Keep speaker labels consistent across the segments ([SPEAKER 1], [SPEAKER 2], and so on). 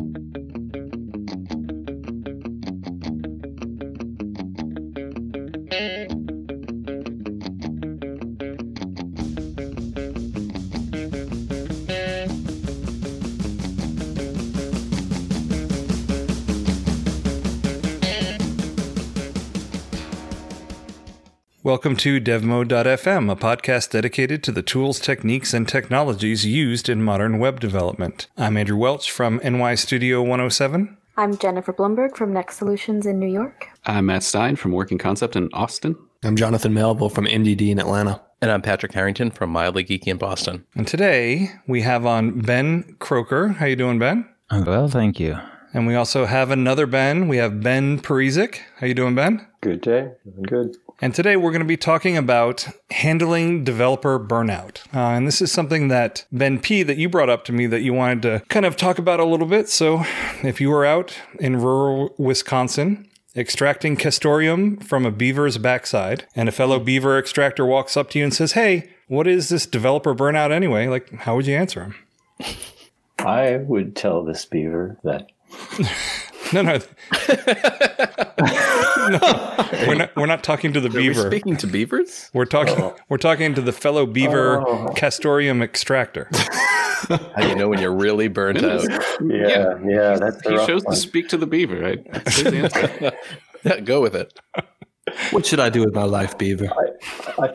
[SPEAKER 1] thank you Welcome to DevMode.fm, a podcast dedicated to the tools, techniques, and technologies used in modern web development. I'm Andrew Welch from nystudio107.
[SPEAKER 2] I'm Jennifer Blumberg from Next Solutions in New York.
[SPEAKER 3] I'm Matt Stein from Working Concept in Austin.
[SPEAKER 4] I'm Jonathan Melville from MDD in Atlanta.
[SPEAKER 5] And I'm Patrick Harrington from Mildly Geeky in Boston.
[SPEAKER 1] And today we have on Ben Croker. How you doing, Ben?
[SPEAKER 6] I'm well, thank you.
[SPEAKER 1] And we also have another Ben. We have Ben Parizek. How you doing, Ben?
[SPEAKER 7] Good day. Doing good.
[SPEAKER 1] And today we're going to be talking about handling developer burnout. Uh, and this is something that Ben P that you brought up to me that you wanted to kind of talk about a little bit. So if you were out in rural Wisconsin extracting castoreum from a beaver's backside and a fellow beaver extractor walks up to you and says, Hey, what is this developer burnout anyway? Like, how would you answer him?
[SPEAKER 7] I would tell this beaver that
[SPEAKER 1] No, no. no. We're not we're not talking to the
[SPEAKER 5] Are
[SPEAKER 1] beaver.
[SPEAKER 5] we speaking to beavers?
[SPEAKER 1] We're talking oh. we're talking to the fellow beaver
[SPEAKER 7] Oh.
[SPEAKER 1] castoreum extractor.
[SPEAKER 5] How do you know when you're really burnt out?
[SPEAKER 7] yeah, yeah, that's
[SPEAKER 3] He
[SPEAKER 7] rough
[SPEAKER 3] chose
[SPEAKER 7] one.
[SPEAKER 3] to speak to the beaver, right? That's his answer.
[SPEAKER 5] Yeah, Go with it.
[SPEAKER 4] What should I do with my life, Beaver?
[SPEAKER 7] I,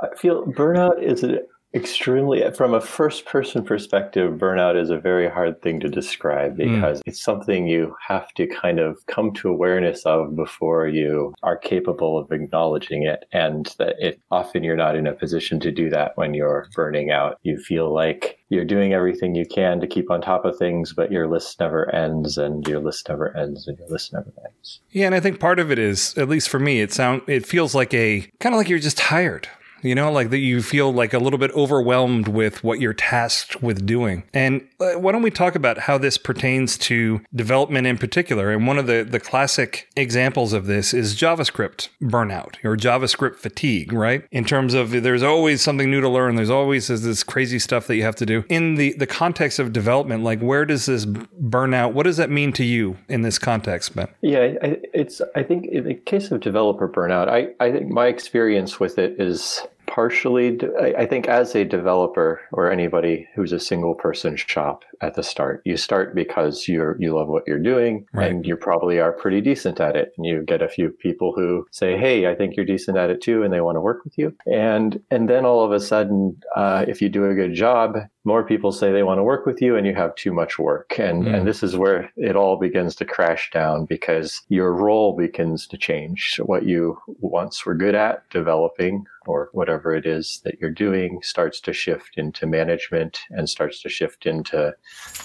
[SPEAKER 7] I feel burnout is an extremely from a first person perspective burnout is a very hard thing to describe mm. because it's something you have to kind of come to awareness of before you are capable of acknowledging it and that it often you're not in a position to do that when you're burning out. You feel like you're doing everything you can to keep on top of things but your list never ends and your list never ends and your list never ends.
[SPEAKER 1] Yeah, and I think part of it is, at least for me, it sounds, it feels like a kind of like you're just tired. You know, like that you feel like a little bit overwhelmed with what you're tasked with doing. And uh, why don't we talk about how this pertains to development in particular? And one of the, the classic examples of this is JavaScript burnout or JavaScript fatigue, right? In terms of there's always something new to learn, there's always this crazy stuff that you have to do. In the, the context of development, like where does this burnout, what does that mean to you in this context, Ben?
[SPEAKER 7] Yeah, I, it's. I think in the case of developer burnout, I, I think my experience with it is partially. I, I think as a developer or anybody who's a single person shop at the start, you start because you're you love what you're doing
[SPEAKER 1] Right.
[SPEAKER 7] and you probably are pretty decent at it. And you get a few people who say, "Hey, I think you're decent at it too," and they want to work with you. And and then all of a sudden, uh, if you do a good job, more people say they want to work with you and you have too much work and
[SPEAKER 1] Mm.
[SPEAKER 7] and this is where it all begins to crash down because your role begins to change what you once were good at developing or whatever it is that you're doing starts to shift into management and starts to shift into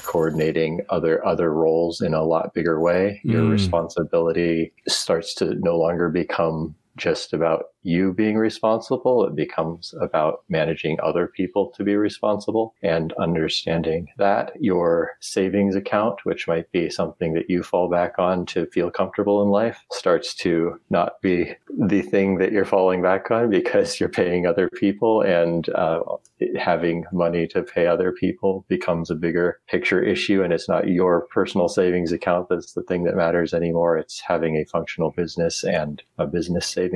[SPEAKER 7] coordinating other other roles in a lot bigger way your
[SPEAKER 1] Mm.
[SPEAKER 7] responsibility starts to no longer become just about you being responsible. It becomes about managing other people to be responsible and understanding that your savings account, which might be something that you fall back on to feel comfortable in life, starts to not be the thing that you're falling back on because you're paying other people and uh, having money to pay other people becomes a bigger picture issue. And it's not your personal savings account that's the thing that matters anymore. It's having a functional business and a business savings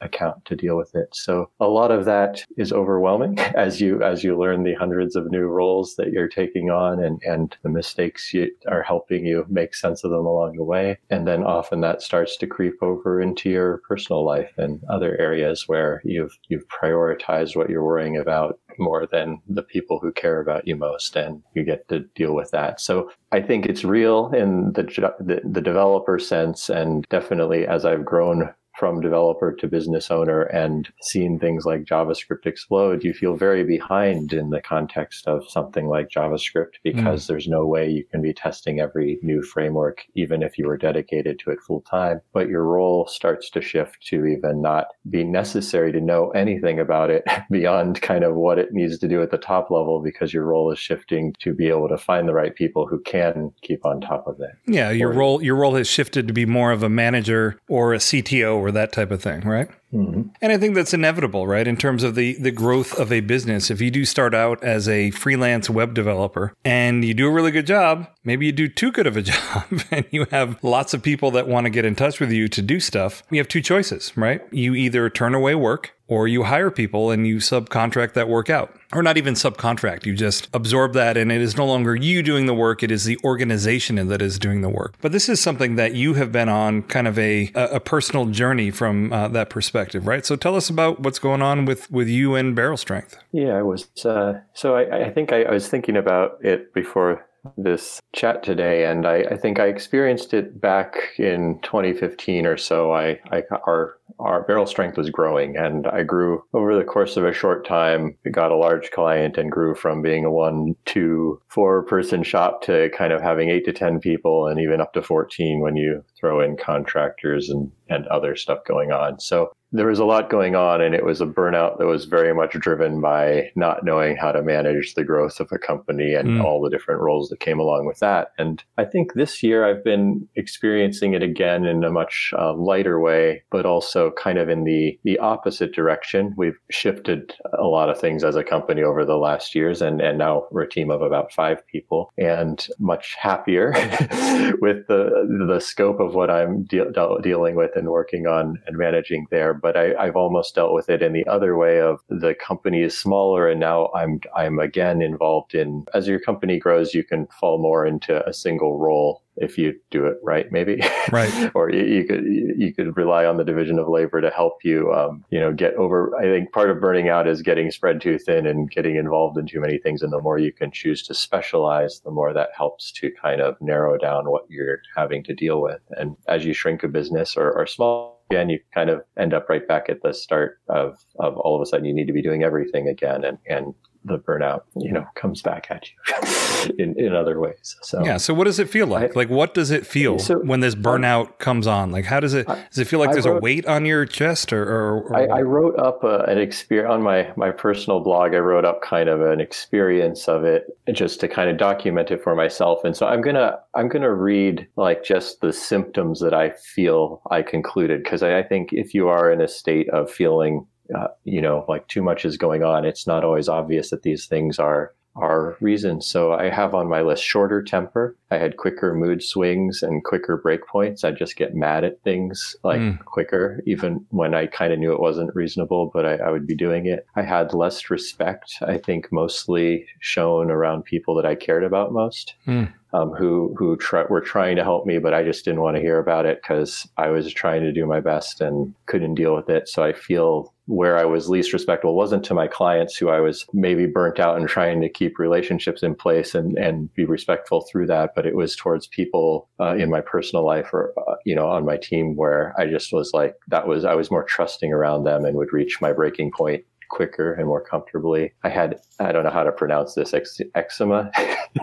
[SPEAKER 7] account to deal with it. So a lot of that is overwhelming as you as you learn the hundreds of new roles that you're taking on and and the mistakes you are helping you make sense of them along the way. And then often that starts to creep over into your personal life and other areas where you've you've prioritized what you're worrying about more than the people who care about you most and you get to deal with that. So I think it's real in the the, the developer sense and definitely as I've grown from developer to business owner and seeing things like JavaScript explode, you feel very behind in the context of something like JavaScript mm. because there's no way you can be testing every new framework, even if you were dedicated to it full time. But your role starts to shift to even not be necessary to know anything about it beyond kind of what it needs to do at the top level because your role is shifting to be able to find the right people who can keep on top of it.
[SPEAKER 1] Yeah, your
[SPEAKER 7] Or-
[SPEAKER 1] role your role has shifted to be more of a manager or a CTO or that type of thing, right?
[SPEAKER 7] Mhm.
[SPEAKER 1] And I think that's inevitable, right? In terms of the the growth of a business. If you do start out as a freelance web developer and you do a really good job, maybe you do too good of a job and you have lots of people that want to get in touch with you to do stuff. You have two choices, right? You either turn away work or you hire people and you subcontract that work out. Or not even subcontract, you just absorb that and it is no longer you doing the work, it is the organization that is doing the work. But this is something that you have been on kind of a, a personal journey from uh, that perspective, right? So tell us about what's going on with, with you and Barrel Strength.
[SPEAKER 7] Yeah, I was. Uh, so I, I think I, I was thinking about it before this chat today, and I, I think I experienced it back in 2015 or so. I, I our our barrel strength was growing, and I grew over the course of a short time. Got a large client and grew from being a one, two, four person shop to kind of having eight to ten people, and even up to 14 when you throw in contractors and and other stuff going on. So there was a lot going on and it was a burnout that was very much driven by not knowing how to manage the growth of a company and
[SPEAKER 1] Mm.
[SPEAKER 7] all the different roles that came along with that. And i think this year i've been experiencing it again in a much uh, lighter way but also kind of in the the opposite direction. We've shifted a lot of things as a company over the last years and and now we're a team of about five people and much happier with the the scope of what i'm de- de- dealing with and working on and managing there but I, I've almost dealt with it in the other way of the company is smaller and now I'm I'm again involved in as your company grows you can fall more into a single role if you do it right maybe
[SPEAKER 1] Right.
[SPEAKER 7] or you, you could you could rely on the division of labor to help you um, you know get over I think part of burning out is getting spread too thin and getting involved in too many things and the more you can choose to specialize the more that helps to kind of narrow down what you're having to deal with and as you shrink a business or, or small again, you kind of end up right back at the start of, of all of a sudden you need to be doing everything again and, and the burnout, you know, comes back at you in, in other ways. So
[SPEAKER 1] Yeah. So what does it feel like?
[SPEAKER 7] I-
[SPEAKER 1] like what does it feel
[SPEAKER 7] So,
[SPEAKER 1] when this um, burnout comes on? Like how does it
[SPEAKER 7] I-
[SPEAKER 1] does it feel like
[SPEAKER 7] I
[SPEAKER 1] there's a weight on your chest or, or, or
[SPEAKER 7] I, I wrote up a, an experience on my, my personal blog. I wrote up kind of an experience of it just to kind of document it for myself. And so I'm gonna I'm gonna read like just the symptoms that I feel I concluded because I, I think if you are in a state of feeling uh, you know like too much is going on, it's not always obvious that these things are are reasons. So I have on my list shorter temper. I had quicker mood swings and quicker breakpoints. I just get mad at things like
[SPEAKER 1] Mm.
[SPEAKER 7] quicker, even when I kind of knew it wasn't reasonable, but I, I would be doing it. I had less respect, I think, mostly shown around people that I cared about most.
[SPEAKER 1] Mm.
[SPEAKER 7] Um, who who try, were trying to help me, but I just didn't want to hear about it because I was trying to do my best and couldn't deal with it. So I feel where I was least respectful wasn't to my clients who I was maybe burnt out and trying to keep relationships in place and, and be respectful through that, but it was towards people uh, in my personal life or, uh, you know, on my team where I just was like, that was, I was more trusting around them and would reach my breaking point quicker and more comfortably. I had, I don't know how to pronounce this, ex- eczema,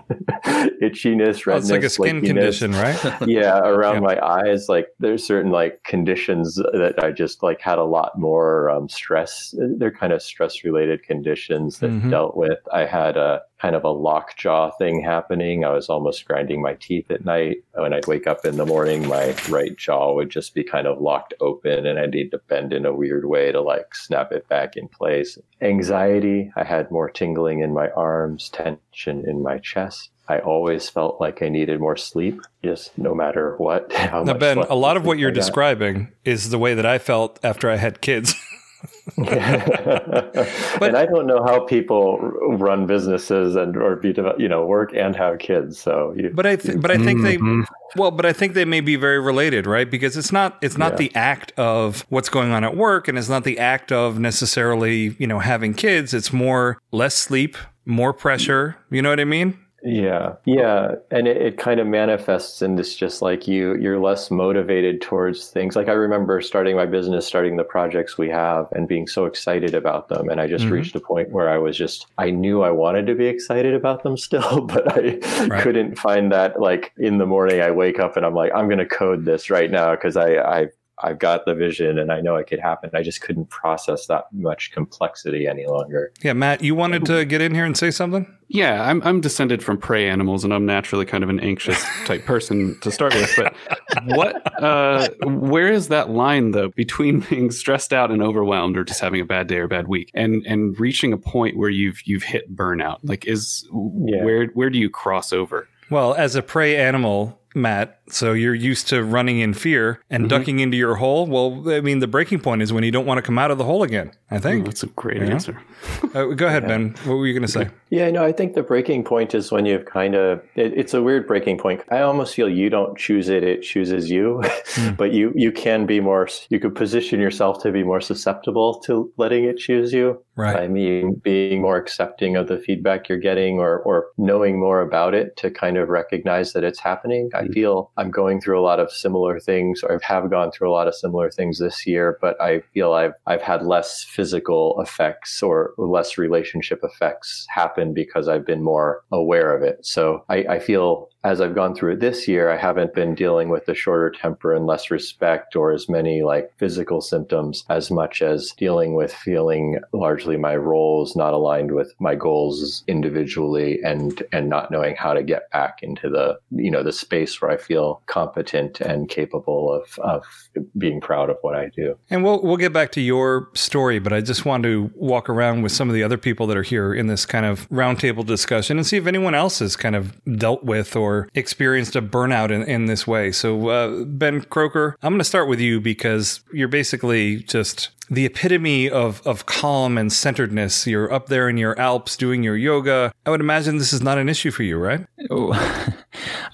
[SPEAKER 7] itchiness,
[SPEAKER 1] Oh,
[SPEAKER 7] redness,
[SPEAKER 1] it's like a skin
[SPEAKER 7] flakiness.
[SPEAKER 1] condition, right?
[SPEAKER 7] yeah around
[SPEAKER 1] Yeah.
[SPEAKER 7] my eyes like there's certain like conditions that i just like had a lot more um, stress. They're kind of stress related conditions that
[SPEAKER 1] Mhm.
[SPEAKER 7] dealt with. I had a kind of a lockjaw thing happening. I was almost grinding my teeth at night. When i'd wake up in the morning my right jaw would just be kind of locked open and i'd need to bend in a weird way to like snap it back in place. Anxiety i had more tingling in my arms tension in my chest I always felt like I needed more sleep, just no matter what. How
[SPEAKER 1] Now, Ben, a lot of what you're describing is the way that I felt after I had kids.
[SPEAKER 7] and I don't know how people run businesses and or be you know work and have kids. So you,
[SPEAKER 1] But I, th- but I think they,
[SPEAKER 4] Mhm.
[SPEAKER 1] well, but I think they may be very related, right? Because it's not, it's not
[SPEAKER 7] Yeah.
[SPEAKER 1] the act of what's going on at work, and it's not the act of necessarily, you know, having kids. It's more less sleep, more pressure. You know what I mean?
[SPEAKER 7] Yeah, yeah, and it, it kind of manifests in this just like you you're less motivated towards things. Like I remember starting my business, starting the projects we have, and being so excited about them. And I just
[SPEAKER 1] Mhm.
[SPEAKER 7] reached a point where I was just I knew I wanted to be excited about them still, but I
[SPEAKER 1] Right.
[SPEAKER 7] couldn't find that. Like in the morning, I wake up and I'm like, I'm going to code this right now because I I. I've got the vision and I know it could happen. I just couldn't process that much complexity any longer.
[SPEAKER 1] Yeah, Matt, you wanted to get in here and say something?
[SPEAKER 3] Yeah, I'm I'm descended from prey animals, and I'm naturally kind of an anxious type person to start with. But what? Uh, where is that line though between being stressed out and overwhelmed, or just having a bad day or bad week, and and reaching a point where you've you've hit burnout? Like, is
[SPEAKER 7] Yeah.
[SPEAKER 3] where where do you cross over?
[SPEAKER 1] Well, as a prey animal, Matt, so you're used to running in fear and ducking into your hole. Well, I mean, the breaking point is when you don't want to come out of the hole again. I think.
[SPEAKER 3] that's a great
[SPEAKER 1] Yeah.
[SPEAKER 3] answer.
[SPEAKER 1] Uh, go ahead, Ben. What were you going to say?
[SPEAKER 7] Yeah, no, I think the breaking point is when you've kind of, it, it's a weird breaking point. I almost feel you don't choose it, it chooses you. but you, you can be more, you could position yourself to be more susceptible to letting it choose you.
[SPEAKER 1] Right.
[SPEAKER 7] I mean, being more accepting of the feedback you're getting or, or knowing more about it to kind of recognize that it's happening. I feel I'm going through a lot of similar things or I have gone through a lot of similar things this year, but I feel I've, I've had less physical effects or less relationship effects happen because I've been more aware of it. So I, I feel as I've gone through it this year, I haven't been dealing with the shorter temper and less respect or as many like physical symptoms as much as dealing with feeling largely my roles not aligned with my goals individually and and not knowing how to get back into the you know the space where I feel competent and capable of of being proud of what I do.
[SPEAKER 1] And we'll we'll get back to your story, but I just want to walk around with some of the other people that are here in this kind of roundtable discussion and see if anyone else has kind of dealt with or experienced a burnout in, in this way. So, uh, Ben Croker, I'm going to start with you because you're basically just the epitome of, of calm and centeredness. You're up there in your Alps doing your yoga. I would imagine this is not an issue for you, right?
[SPEAKER 6] Oh,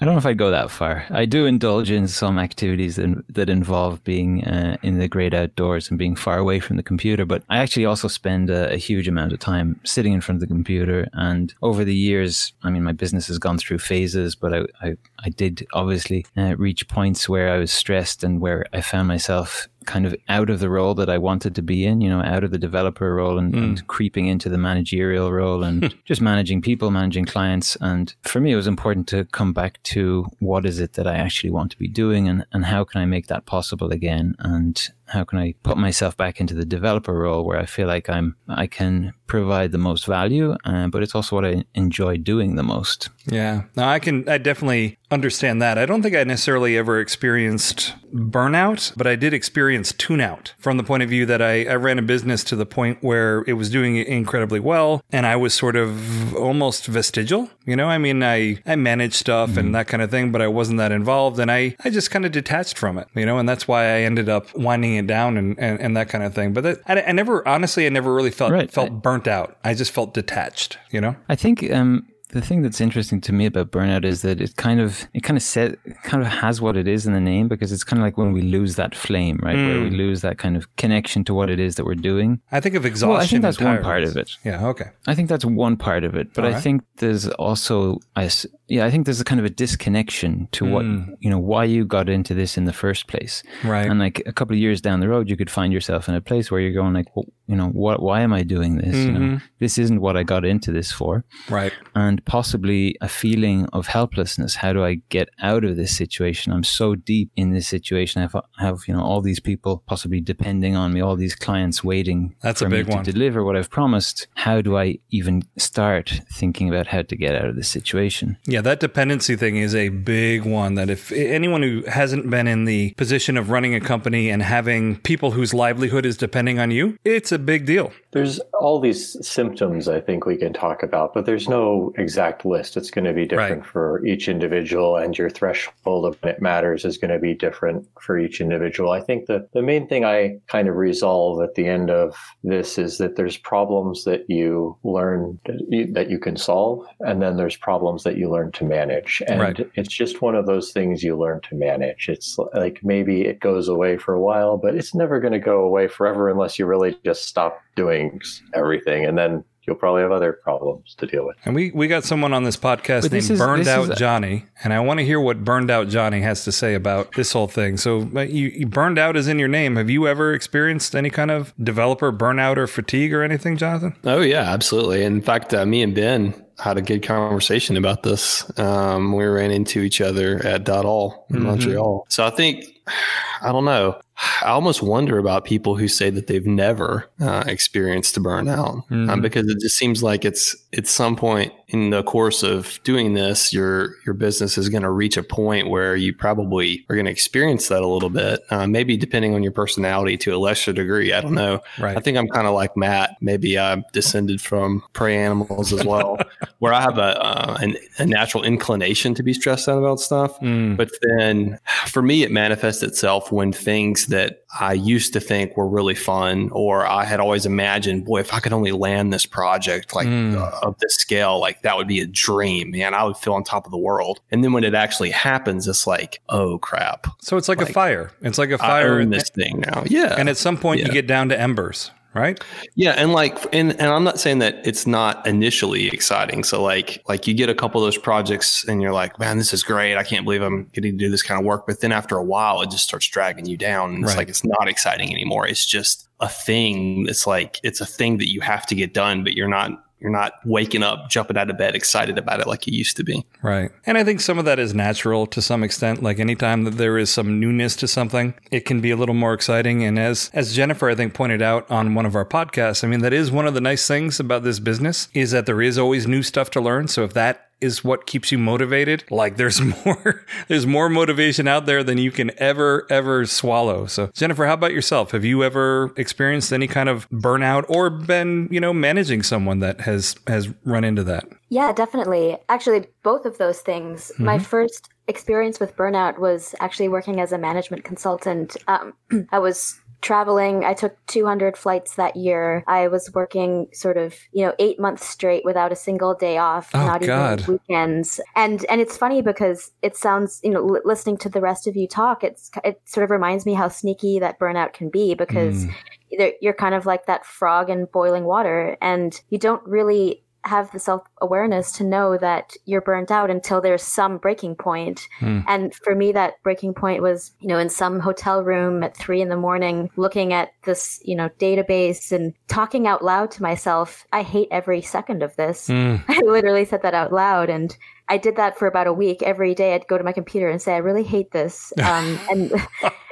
[SPEAKER 6] I don't know if I'd go that far. I do indulge in some activities that, that involve being uh, in the great outdoors and being far away from the computer, but I actually also spend a, a huge amount of time sitting in front of the computer. And over the years, I mean, my business has gone through phases, but I, I, I did obviously uh, reach points where I was stressed and where I found myself kind of out of the role that I wanted to be in, you know, out of the developer role and, and creeping into the managerial role and just managing people, managing clients. And for me, it was important to come back to what is it that I actually want to be doing and, and how can I make that possible again? And how can I put myself back into the developer role where I feel like I'm, I can provide the most value, uh, but it's also what I enjoy doing the most.
[SPEAKER 1] Yeah. No, I can, I definitely understand that. I don't think I necessarily ever experienced burnout, but I did experience tune out from the point of view that I, I ran a business to the point where it was doing incredibly well. And I was sort of almost vestigial. You know, I mean, I, I managed stuff and that kind of thing, but I wasn't that involved. And I, I just kind of detached from it, you know, and that's why I ended up winding it down and, and, and that kind of thing. But that, I, I never, honestly, I never really felt,
[SPEAKER 6] Right.
[SPEAKER 1] felt burnt out. I just felt detached, you know?
[SPEAKER 6] I think um, the thing that's interesting to me about burnout is that it kind of it kind of set kind of has what it is in the name because it's kind of like when we lose that flame, right? Where we hmm. lose that kind of connection to what it is that we're doing.
[SPEAKER 1] I think of exhaustion.
[SPEAKER 6] Well, I think that's one part of it.
[SPEAKER 1] Yeah. Okay.
[SPEAKER 6] I think that's one part of it, but
[SPEAKER 1] All
[SPEAKER 6] I think there's also, I yeah, I think there's a kind of a disconnection to what hmm. you know why you got into this in the first place,
[SPEAKER 1] Right.
[SPEAKER 6] And like a couple of years down the road, you could find yourself in a place where you're going like, well, you know, what? Why am I doing this? You know, mm-hmm. this isn't what I got into this for
[SPEAKER 1] Right.
[SPEAKER 6] and possibly a feeling of helplessness. How do I get out of this situation? I'm so deep in this situation. I have, have you know all these people possibly depending on me, all these clients waiting
[SPEAKER 1] That's
[SPEAKER 6] for
[SPEAKER 1] a big
[SPEAKER 6] me
[SPEAKER 1] one.
[SPEAKER 6] to deliver what I've promised. How do I even start thinking about how to get out of this situation?
[SPEAKER 1] Yeah, that dependency thing is a big one. That if anyone who hasn't been in the position of running a company and having people whose livelihood is depending on you, it's a big deal.
[SPEAKER 7] There's all these symptoms I think we can talk about, but there's no exact list. It's going to be different
[SPEAKER 1] Right.
[SPEAKER 7] for each individual, and your threshold of when it matters is going to be different for each individual. I think the, the main thing I kind of resolve at the end of this is that there's problems that you learn that you, that you can solve, and then there's problems that you learn to manage. And
[SPEAKER 1] Right.
[SPEAKER 7] it's just one of those things you learn to manage. It's like maybe it goes away for a while, but it's never going to go away forever unless you really just stop doing everything. And then you'll probably have other problems to deal with.
[SPEAKER 1] And we, we got someone on this podcast
[SPEAKER 6] But
[SPEAKER 1] named
[SPEAKER 6] this is-
[SPEAKER 1] Burned Out
[SPEAKER 6] is-
[SPEAKER 1] Johnny, and I want to hear what Burned Out Johnny has to say about this whole thing. So, you, you burned out is in your name. Have you ever experienced any kind of developer burnout or fatigue or anything, Jonathan?
[SPEAKER 4] Oh yeah, absolutely. In fact, uh, me and Ben had a good conversation about this. Um, we ran into each other at Dot All in Montreal. So I think I don't know. I almost wonder about people who say that they've never uh, experienced burnout um,
[SPEAKER 1] Mhm.
[SPEAKER 4] because it just seems like it's at some point in the course of doing this, your your business is going to reach a point where you probably are going to experience that a little bit. Uh, maybe depending on your personality to a lesser degree. I don't know.
[SPEAKER 1] Right.
[SPEAKER 4] I think I'm kind of like Matt. Maybe I'm descended from prey animals as well, where I have a, uh, an, a natural inclination to be stressed out about stuff.
[SPEAKER 1] Mm.
[SPEAKER 4] But then for me, it manifests itself when things that I used to think were really fun, or I had always imagined, boy, if I could only land this project like
[SPEAKER 1] Mm.
[SPEAKER 4] uh, of this scale, like that would be a dream, man. I would feel on top of the world. And then when it actually happens, it's like, oh crap,
[SPEAKER 1] So it's like, a fire. It's like a fire,
[SPEAKER 4] own
[SPEAKER 1] and,
[SPEAKER 4] this thing now. Yeah,
[SPEAKER 1] and at some point you get down to embers, right?
[SPEAKER 4] Yeah, and like and and I'm not saying that it's not initially exciting. So like like you get a couple of those projects and you're like, man, this is great. I can't believe I'm getting to do this kind of work. But then after a while, it just starts dragging you down. And it's
[SPEAKER 1] Right.
[SPEAKER 4] like it's not exciting anymore. It's just a thing. It's like it's a thing that you have to get done, but you're not you're not waking up, jumping out of bed, excited about it like you used to be.
[SPEAKER 1] Right. And I think some of that is natural to some extent. Like anytime that there is some newness to something, it can be a little more exciting. And as as Jennifer, I think, pointed out on one of our podcasts, I mean, that is one of the nice things about this business is that there is always new stuff to learn. So if that is what keeps you motivated, like there's more there's more motivation out there than you can ever, ever swallow. So Jennifer, how about yourself? Have you ever experienced any kind of burnout or been, you know, managing someone that has has run into that?
[SPEAKER 2] Yeah, definitely. Actually, both of those things. My first experience with burnout was actually working as a management consultant. Um, I was traveling. I took 200 flights that year. I was working sort of, you know, eight months straight without a single day off,
[SPEAKER 1] Oh,
[SPEAKER 2] not
[SPEAKER 1] God.
[SPEAKER 2] even weekends. And and it's funny because it sounds, you know, li- listening to the rest of you talk, it's it sort of reminds me how sneaky that burnout can be because
[SPEAKER 1] Mm.
[SPEAKER 2] you're kind of like that frog in boiling water and you don't really have the self awareness to know that you're burnt out until there's some breaking point.
[SPEAKER 1] Hmm.
[SPEAKER 2] And for me, that breaking point was, you know, in some hotel room at three in the morning, looking at this, you know, database and talking out loud to myself, I hate every second of this.
[SPEAKER 1] Mm.
[SPEAKER 2] I literally said that out loud. And I did that for about a week. Every day I'd go to my computer and say, I really hate this. Um, and,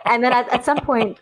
[SPEAKER 2] and then at, at some point,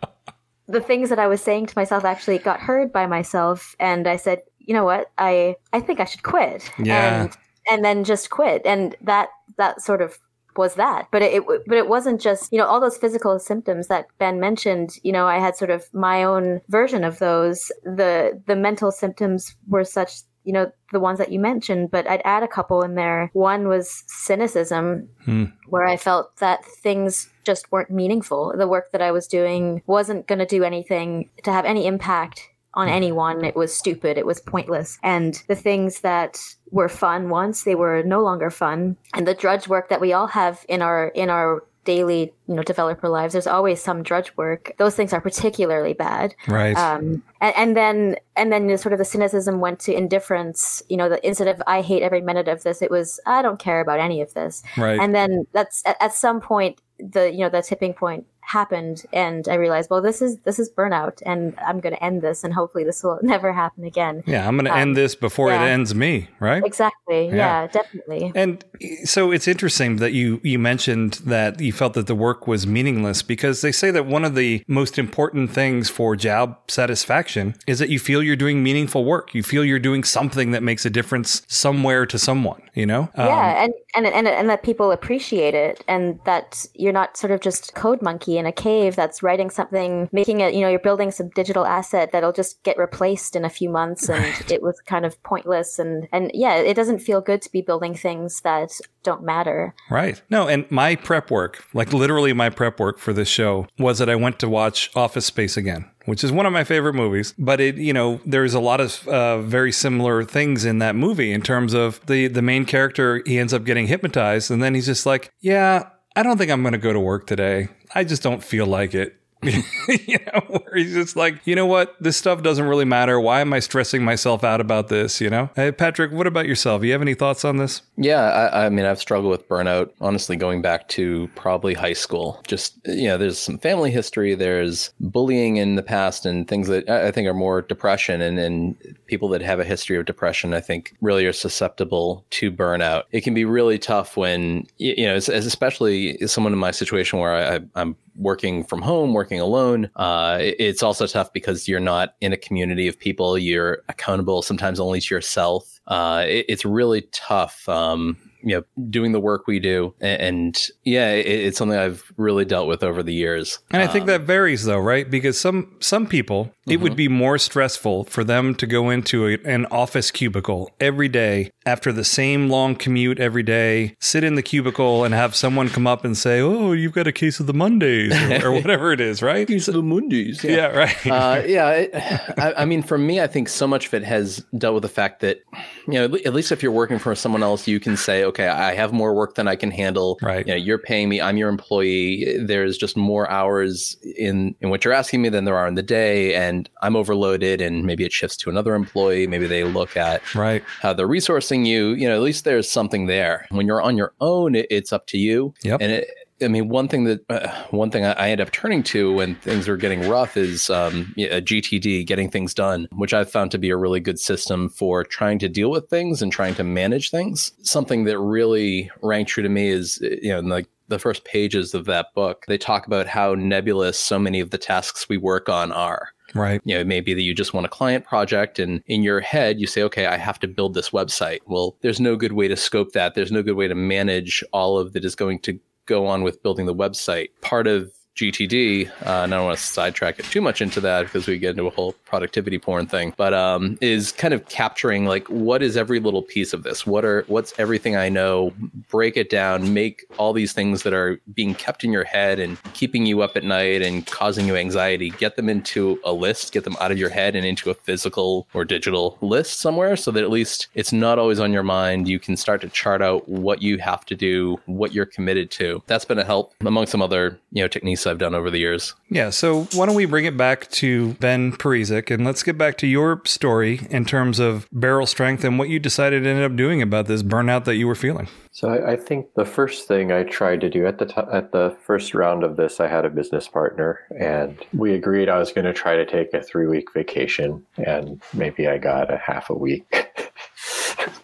[SPEAKER 2] the things that I was saying to myself actually got heard by myself. And I said, you know what? I, I think I should quit.
[SPEAKER 1] Yeah.
[SPEAKER 2] And, and then just quit. And that, that sort of was that but it, it but it wasn't just you know all those physical symptoms that ben mentioned you know i had sort of my own version of those the the mental symptoms were such you know the ones that you mentioned but i'd add a couple in there one was cynicism
[SPEAKER 1] Hmm.
[SPEAKER 2] where i felt that things just weren't meaningful the work that i was doing wasn't going to do anything to have any impact on anyone. It was stupid. It was pointless. And the things that were fun once they were no longer fun. And the drudge work that we all have in our in our daily you know developer lives there's always some drudge work. Those things are particularly bad.
[SPEAKER 1] Right.
[SPEAKER 2] um, and, and then and then the, sort of the cynicism went to indifference. You know the, instead of i hate every minute of this it was i don't care about any of this.
[SPEAKER 1] Right.
[SPEAKER 2] and then that's at, at some point the you know the tipping point happened and i realized well this is this is burnout and i'm going to end this and hopefully this will never happen again
[SPEAKER 1] yeah, I'm going to
[SPEAKER 2] um,
[SPEAKER 1] end this before
[SPEAKER 2] yeah.
[SPEAKER 1] it ends me, right?
[SPEAKER 2] exactly
[SPEAKER 1] Yeah.
[SPEAKER 2] yeah, definitely
[SPEAKER 1] And so it's interesting that you you mentioned that you felt that the work was meaningless because they say that one of the most important things for job satisfaction is that you feel you're doing meaningful work. You feel you're doing something that makes a difference somewhere to someone, you know? Um,
[SPEAKER 2] yeah and, and and and that people appreciate it and that you're not sort of just code monkey in a cave that's writing something making it you know you're building some digital asset that'll just get replaced in a few months and it was kind of pointless and and yeah it doesn't feel good to be building things that don't matter
[SPEAKER 1] Right. No, and my prep work, like literally my prep work for this show, was that I went to watch Office Space again, which is one of my favorite movies. But it, you know, there's a lot of uh, very similar things in that movie in terms of the the main character. He ends up getting hypnotized, and then he's just like, "Yeah, I don't think I'm going to go to work today. I just don't feel like it." you know, where he's just like, you know what, this stuff doesn't really matter. Why am I stressing myself out about this? You know, hey, Patrick, what about yourself? You have any thoughts on this?
[SPEAKER 5] Yeah, I, I mean, I've struggled with burnout, honestly, going back to probably high school. Just, you know, there's some family history, there's bullying in the past, and things that I think are more depression. And, and people that have a history of depression, I think, really are susceptible to burnout. It can be really tough when, you know, especially someone in my situation where I, I'm working from home, working alone. Uh, it's also tough because you're not in a community of people. You're accountable sometimes only to yourself. Uh, it- it's really tough. Um, you know, doing the work we do, and, yeah, it, it's something I've really dealt with over the years.
[SPEAKER 1] And I think
[SPEAKER 5] Um,
[SPEAKER 1] that varies though, right? Because some some people it would be more stressful for them to go into a, an office cubicle every day after the same long commute every day, sit in the cubicle and have someone come up and say, "Oh, you've got a case of the Mondays" or, or whatever it is, right?
[SPEAKER 5] case of the Mondays.
[SPEAKER 1] Yeah, right.
[SPEAKER 5] uh, yeah, it, I, I mean, for me, I think so much of it has dealt with the fact that, you know, at le- at least if you're working for someone else, you can say, okay, I have more work than I can handle.
[SPEAKER 1] Right.
[SPEAKER 5] You know, you're paying me. I'm your employee. There's just more hours in in what you're asking me than there are in the day, and I'm overloaded. And maybe it shifts to another employee. Maybe they look at
[SPEAKER 1] right.
[SPEAKER 5] how they're resourcing you. You know, at least there's something there. When you're on your own, it, it's up to you.
[SPEAKER 1] Yep.
[SPEAKER 5] And it, I mean, one thing that uh, one thing I, I end up turning to when things are getting rough is um, yeah, a GTD, getting things done, which I've found to be a really good system for trying to deal with things and trying to manage things. Something that really rang true to me is, uh, you know, in like the first pages of that book, they talk about how nebulous so many of the tasks we work on are
[SPEAKER 1] Right.
[SPEAKER 5] you know, it may be that you just want a client project and in your head you say, okay, I have to build this website. Well, there's no good way to scope that. There's no good way to manage all of that is going to go on with building the website. Part of GTD, uh, and I don't want to sidetrack it too much into that because we get into a whole productivity porn thing, but um, is kind of capturing like what is every little piece of this? What are what's everything I know? Break it down, make all these things that are being kept in your head and keeping you up at night and causing you anxiety, get them into a list, get them out of your head and into a physical or digital list somewhere so that at least it's not always on your mind. You can start to chart out what you have to do, what you're committed to. That's been a help among some other, you know, techniques I've done over the years.
[SPEAKER 1] Yeah, so why don't we bring it back to Ben Parizek and let's get back to your story in terms of barrel strength and what you decided to end up doing about this burnout that you were feeling.
[SPEAKER 7] So I, I think the first thing I tried to do at the t- at the first round of this, I had a business partner, and we agreed I was going to try to take a three week vacation, and maybe I got a half a week.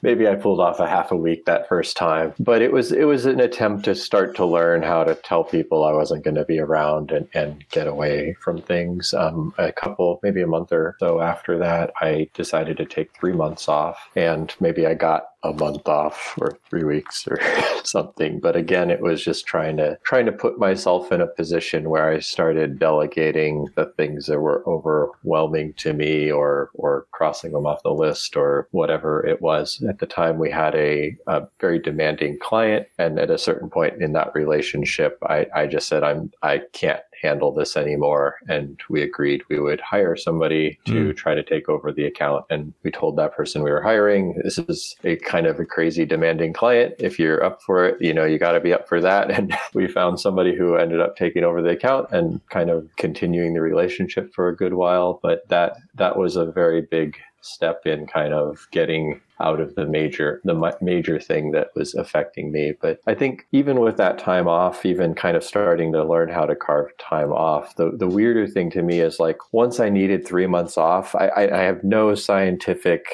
[SPEAKER 7] Maybe I pulled off a half a week that first time, but it was it was an attempt to start to learn how to tell people I wasn't going to be around and, and get away from things. Um, a couple, maybe a month or so after that, I decided to take three months off, and maybe I got a month off or three weeks or something. But again, it was just trying to trying to put myself in a position where I started delegating the things that were overwhelming to me or or crossing them off the list or whatever it was. At the time we had a, a very demanding client and at a certain point in that relationship I, I just said I'm I can't handle this anymore. And we agreed we would hire somebody to hmm. try to take over the account. And we told that person we were hiring, this is a kind of a crazy demanding client. If you're up for it, you know, you got to be up for that. And we found somebody who ended up taking over the account and kind of continuing the relationship for a good while. But that, that was a very big step in kind of getting out of the major the major thing that was affecting me. But i think even with that time off even kind of starting to learn how to carve time off the, the weirder thing to me is like once i needed three months off i, I, I have no scientific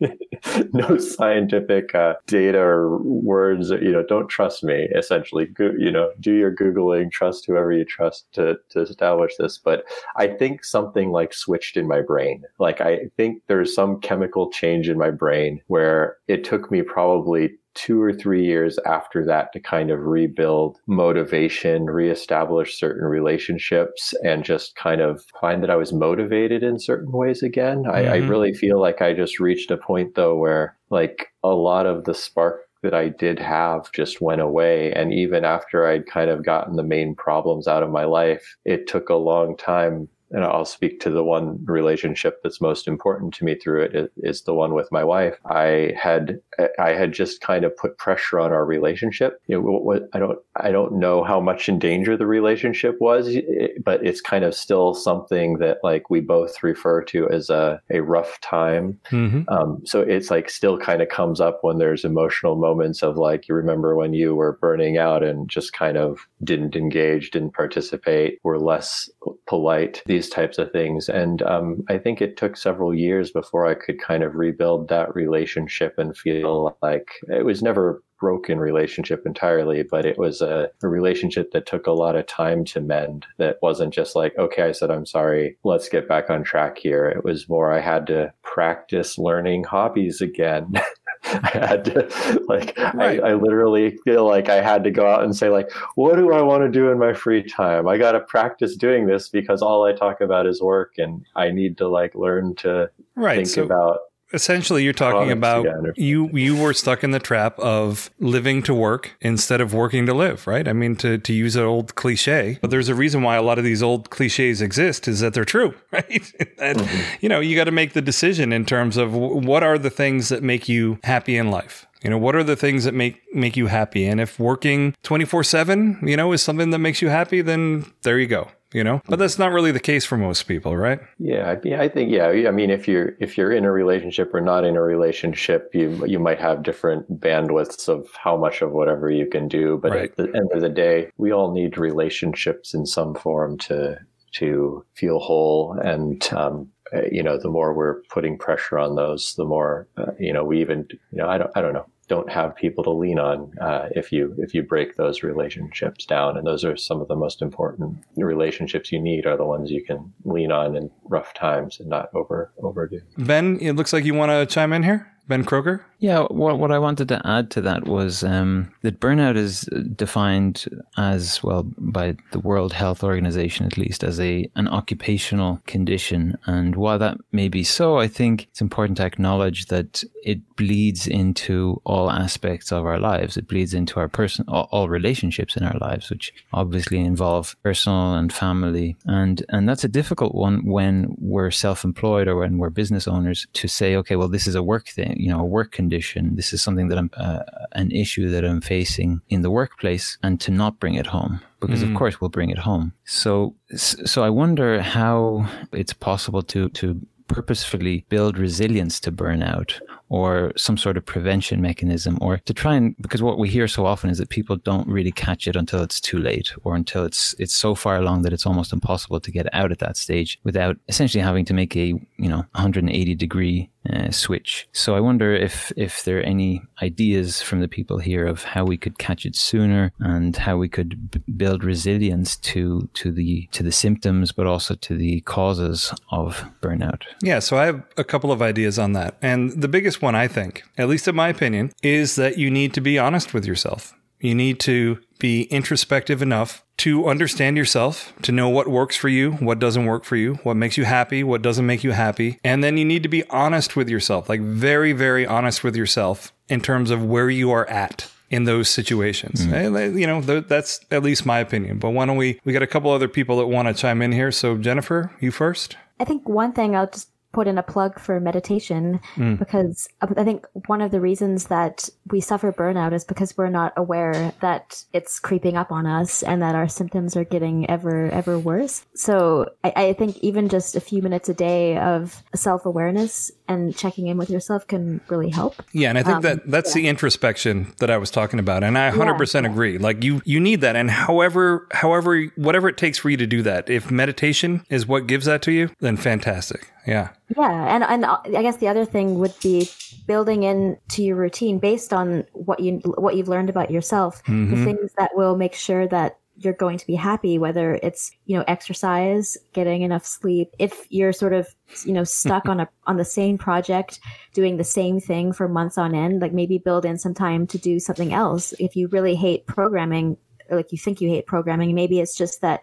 [SPEAKER 7] no scientific uh, data or words you know don't trust me essentially. Go, you know do your googling trust whoever you trust to, to establish this. But i think something like switched in my brain. Like i think there's some chemical change in my brain where it took me probably two or three years after that to kind of rebuild motivation, reestablish certain relationships, and just kind of find that I was motivated in certain ways again. I, I
[SPEAKER 1] Mhm.
[SPEAKER 7] really feel like I just reached a point though where like a lot of the spark that I did have just went away. And even after I'd kind of gotten the main problems out of my life, it took a long time and I'll speak to the one relationship that's most important to me through it is, the one with my wife. I had I had just kind of put pressure on our relationship. You know, I don't I don't know how much in danger the relationship was, but it's kind of still something that like we both refer to as a, a rough time.
[SPEAKER 1] Mm-hmm.
[SPEAKER 7] Um, so it's like still kind of comes up when there's emotional moments of like you remember when you were burning out and just kind of didn't engage, didn't participate, were less polite, these types of things. And um, I think it took several years before I could kind of rebuild that relationship and feel like it was never broken relationship entirely, but it was a, a relationship that took a lot of time to mend. That wasn't just like, okay, I said I'm sorry, let's get back on track here. It was more I had to practice learning hobbies again. I had to like
[SPEAKER 1] Right.
[SPEAKER 7] I, I literally feel like I had to go out and say like what do I want to do in my free time? I got to practice doing this because all I talk about is work and I need to like learn to
[SPEAKER 1] Right.
[SPEAKER 7] think
[SPEAKER 1] So
[SPEAKER 7] about
[SPEAKER 1] essentially you're talking about
[SPEAKER 7] or
[SPEAKER 1] you you were stuck in the trap of living to work instead of working to live right? I mean to, to use an old cliche but there's a reason why a lot of these old cliches exist is that they're true right? And you know you got to make the decision in terms of what are the things that make you happy in life? You know what are the things that make make you happy? And if working 24/7 you know is something that makes you happy then there you go you know but that's not really the case for most people right
[SPEAKER 7] Yeah, I think yeah. I mean, if you're if you're in a relationship or not in a relationship, you you might have different bandwidths of how much of whatever you can do. But
[SPEAKER 1] Right.
[SPEAKER 7] at the end of the day, we all need relationships in some form to to feel whole. And um, uh, you know, the more we're putting pressure on those, the more uh, you know. We even you know, I don't I don't know. Don't have people to lean on uh, if you if you break those relationships down, and those are some of the most important relationships you need are the ones you can lean on in rough times and not over overdo.
[SPEAKER 1] ben it looks like you want to chime in here? Ben Croker
[SPEAKER 6] Yeah, what what I wanted to add to that was um, that burnout is defined as well by the World Health Organization, at least, as a an occupational condition. And while that may be so, I think it's important to acknowledge that it bleeds into all aspects of our lives. It bleeds into our person, all, all relationships in our lives, which obviously involve personal and family, and and that's a difficult one when we're self-employed or when we're business owners to say, okay, well, this is a work thing, you know, a work condition. This is something that I'm uh, an issue that I'm facing in the workplace, and to not bring it home because of course we'll bring it home. So so I wonder how it's possible to to purposefully build resilience to burnout or some sort of prevention mechanism or to try and because what we hear so often is that people don't really catch it until it's too late or until it's it's so far along that it's almost impossible to get out at that stage without essentially having to make a you know 180 degree uh, switch so i wonder if if there are any ideas from the people here of how we could catch it sooner and how we could b- build resilience to to the to the symptoms but also to the causes of burnout
[SPEAKER 1] Yeah, so I have a couple of ideas on that. And the biggest one, I think, at least in my opinion, is that you need to be honest with yourself. You need to be introspective enough to understand yourself, to know what works for you, what doesn't work for you, what makes you happy, what doesn't make you happy. And then you need to be honest with yourself, like very, very honest with yourself in terms of where you are at in those situations. Eh, You know, that's at least my opinion. But why don't we? We got a couple other people that want to chime in here. So Jennifer, you first.
[SPEAKER 2] I think one thing I'll just put in a plug for meditation because I think one of the reasons that we suffer burnout is because we're not aware that it's creeping up on us and that our symptoms are getting ever ever worse. So I, I think even just a few minutes a day of self awareness and checking in with yourself can really help.
[SPEAKER 1] Yeah, and I think
[SPEAKER 2] Um,
[SPEAKER 1] that that's the introspection that I was talking about, and I 100% agree. Like you, you need that, and however, however, whatever it takes for you to do that. If meditation is what gives that to you, then fantastic. Yeah,
[SPEAKER 2] Yeah, and and uh, I guess the other thing would be building into your routine based on what you what you've learned about yourself, the mm-hmm. things that will make sure that you're going to be happy whether it's you know exercise getting enough sleep. If you're sort of you know stuck on a on the same project doing the same thing for months on end like maybe build in some time to do something else. If you really hate programming or like you think you hate programming maybe it's just that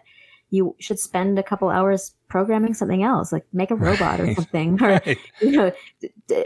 [SPEAKER 2] you should spend a couple hours programming something else like make a robot or
[SPEAKER 1] Right.
[SPEAKER 2] something or
[SPEAKER 1] Right.
[SPEAKER 2] you know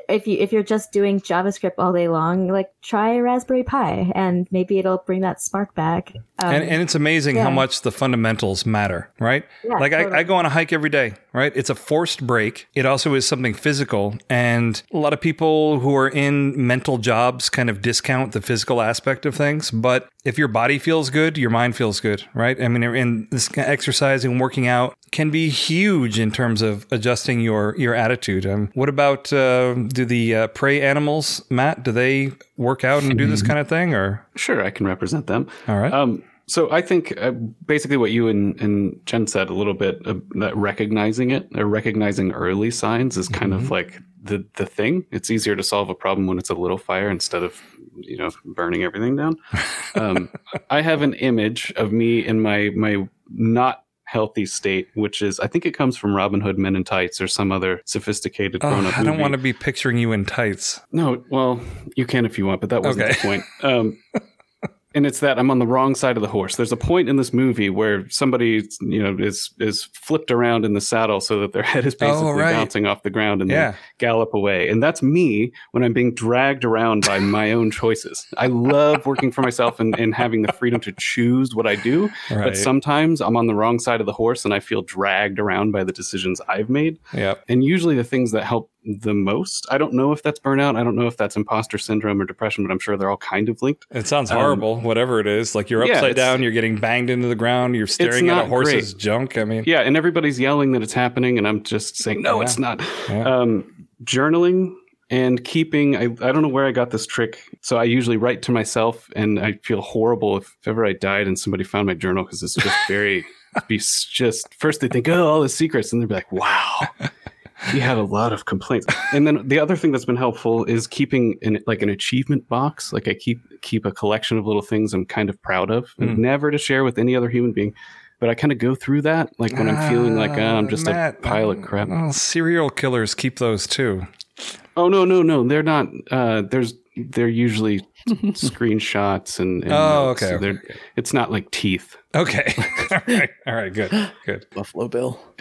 [SPEAKER 2] if you if you're just doing javascript all day long like try a raspberry pi and maybe it'll bring that spark back um,
[SPEAKER 1] and, and it's amazing how much the fundamentals matter, right?
[SPEAKER 2] Yeah,
[SPEAKER 1] like I,
[SPEAKER 2] totally.
[SPEAKER 1] I go on a hike every day, right? It's a forced break. It also is something physical, and a lot of people who are in mental jobs kind of discount the physical aspect of things. But if your body feels good, your mind feels good, right? I mean, and this of exercising, working out can be huge in terms of adjusting your your attitude. Um, what about uh, do the uh, prey animals, Matt? Do they work out and do this kind of thing, or
[SPEAKER 3] Sure, I can represent them.
[SPEAKER 1] all right?
[SPEAKER 3] Um, so I think uh, basically what you and, and Jen said a little bit uh, that recognizing it or recognizing early signs is kind of like the the thing. It's easier to solve a problem when it's a little fire instead of you know burning everything down. Um, I have an image of me in my my not healthy state, which is I think it comes from Robin Hood Men in Tights or some other sophisticated
[SPEAKER 1] Oh,
[SPEAKER 3] grown up.
[SPEAKER 1] I don't want to be picturing you in tights.
[SPEAKER 3] No, well, you can if you want, but that wasn't
[SPEAKER 1] Okay.
[SPEAKER 3] the point. Um, and it's that I'm on the wrong side of the horse. There's a point in this movie where somebody, you know, is is flipped around in the saddle so that their head is oh, basically
[SPEAKER 1] Oh, right.
[SPEAKER 3] bouncing off the ground and
[SPEAKER 1] Yeah.
[SPEAKER 3] they gallop away. And that's me when I'm being dragged around by my own choices. I love working for myself and, and having the freedom to choose what I do.
[SPEAKER 1] Right.
[SPEAKER 3] But sometimes I'm on the wrong side of the horse and I feel dragged around by the decisions I've made
[SPEAKER 1] Yep.
[SPEAKER 3] and usually the things that help the most i don't know if that's burnout i don't know if that's imposter syndrome or depression but i'm sure they're all kind of linked
[SPEAKER 1] It sounds
[SPEAKER 3] Um,
[SPEAKER 1] horrible, whatever it is. Like you're
[SPEAKER 3] yeah,
[SPEAKER 1] upside down, you're getting banged into the ground, you're staring at a horse's
[SPEAKER 3] great.
[SPEAKER 1] junk. I mean,
[SPEAKER 3] yeah and everybody's yelling that it's happening and i'm just saying no
[SPEAKER 1] Yeah.
[SPEAKER 3] it's not
[SPEAKER 1] Yeah.
[SPEAKER 3] um, journaling and keeping I, I don't know where i got this trick so i usually write to myself and i feel horrible if ever i died and somebody found my journal because it's just very be just first they think oh all the secrets and they'd be like wow you had a lot of complaints and then the other thing that's been helpful is keeping an like an achievement box like i keep keep a collection of little things i'm kind of proud of
[SPEAKER 1] Mm.
[SPEAKER 3] never to share with any other human being but i kind of go through that like when i'm feeling like oh, i'm just
[SPEAKER 1] Ah, Matt,
[SPEAKER 3] a pile of crap
[SPEAKER 1] Well, serial killers keep those too.
[SPEAKER 3] oh no no no they're not uh there's they're usually screenshots and, and
[SPEAKER 1] Oh,
[SPEAKER 3] notes,
[SPEAKER 1] okay,
[SPEAKER 3] so
[SPEAKER 1] okay,
[SPEAKER 3] it's not like teeth
[SPEAKER 1] Okay. all right. All right. Good. Good.
[SPEAKER 5] Buffalo Bill.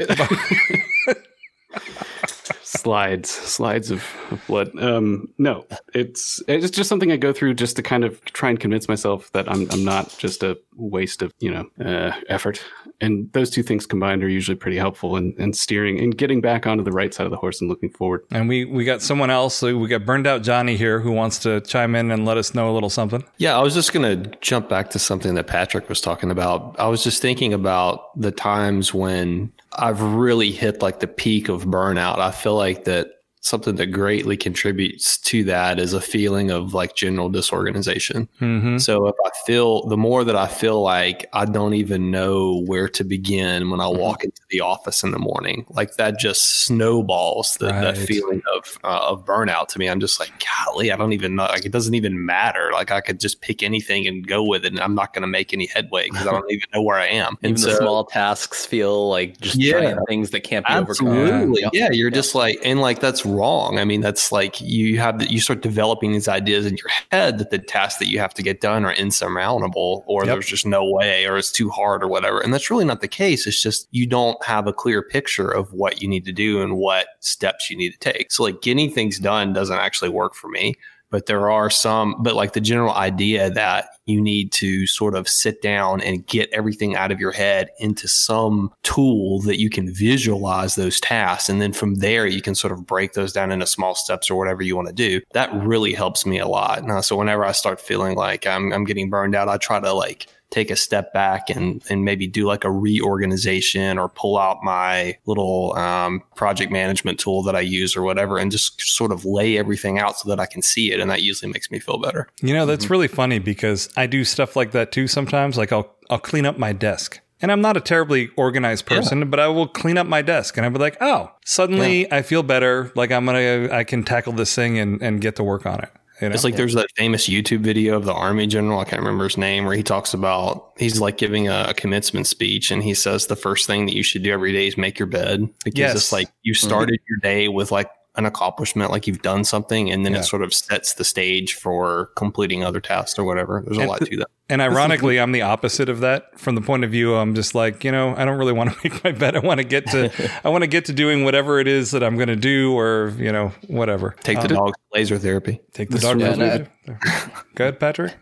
[SPEAKER 3] slides slides of, of blood um no it's it's just something i go through just to kind of try and convince myself that i'm, I'm not just a waste of you know uh, effort and those two things combined are usually pretty helpful in, in steering and getting back onto the right side of the horse and looking forward
[SPEAKER 1] And we we got someone else. So we got burned out Johnny here who wants to chime in and let us know a little something.
[SPEAKER 4] Yeah, I was just going to jump back to something that Patrick was talking about. I was just thinking about the times when I've really hit like the peak of burnout. I feel like that something that greatly contributes to that is a feeling of like general disorganization.
[SPEAKER 1] Mm-hmm.
[SPEAKER 4] So if I feel the more that I feel like I don't even know where to begin when I walk into the office in the morning, like that just snowballs the, that
[SPEAKER 1] Right.
[SPEAKER 4] feeling of uh, of burnout to me. I'm just like, golly, I don't even know. Like it doesn't even matter. Like I could just pick anything and go with it, and I'm not going to make any headway because I don't even know where I am.
[SPEAKER 5] Even
[SPEAKER 4] And
[SPEAKER 5] the small tasks feel like just
[SPEAKER 4] Yeah.
[SPEAKER 5] giant things that can't be overcome.
[SPEAKER 4] Absolutely.
[SPEAKER 5] Yeah.
[SPEAKER 4] Yeah, you're just like, and like that's wrong. I mean, that's like you have that you start developing these ideas in your head that the tasks that you have to get done are insurmountable, or
[SPEAKER 1] Yep.
[SPEAKER 4] there's just no way, or it's too hard, or whatever. And that's really not the case. It's just you don't have a clear picture of what you need to do and what steps you need to take. So like getting things done doesn't actually work for me. But there are some, but like the general idea that you need to sort of sit down and get everything out of your head into some tool that you can visualize those tasks. And then from there, you can sort of break those down into small steps or whatever you want to do. That really helps me a lot. Now, uh, so whenever I start feeling like I'm, I'm getting burned out, I try to like take a step back and and maybe do like a reorganization or pull out my little um, project management tool that I use or whatever and just sort of lay everything out so that I can see it and that usually makes me feel better.
[SPEAKER 1] You know, that's really funny because I do stuff like that too sometimes. Like I'll I'll clean up my desk. And I'm not a terribly organized person, but I will clean up my desk and I'll be like, oh, suddenly I feel better. Like I'm gonna I can tackle this thing and, and get to work on it. You know?
[SPEAKER 4] It's like there's that famous YouTube video of the army general. I can't remember his name, where he talks about he's like giving a, a commencement speech, and he says the first thing that you should do every day is make your bed because
[SPEAKER 1] Yes.
[SPEAKER 4] it's like you started mm-hmm. your day with like an accomplishment, like you've done something, and then
[SPEAKER 1] Yeah.
[SPEAKER 4] it sort of sets the stage for completing other tasks or whatever. There's a
[SPEAKER 1] And
[SPEAKER 4] lot to that.
[SPEAKER 1] And ironically, I'm the opposite of that. From the point of view, I'm just like, you know, I don't really want to make my bed. I want to get to, I want to get to doing whatever it is that I'm going to do, or you know, whatever.
[SPEAKER 4] Take the
[SPEAKER 1] Um,
[SPEAKER 4] dog laser therapy.
[SPEAKER 1] take the dog.
[SPEAKER 5] Yeah,
[SPEAKER 1] to
[SPEAKER 5] no,
[SPEAKER 1] Go ahead, Patrick.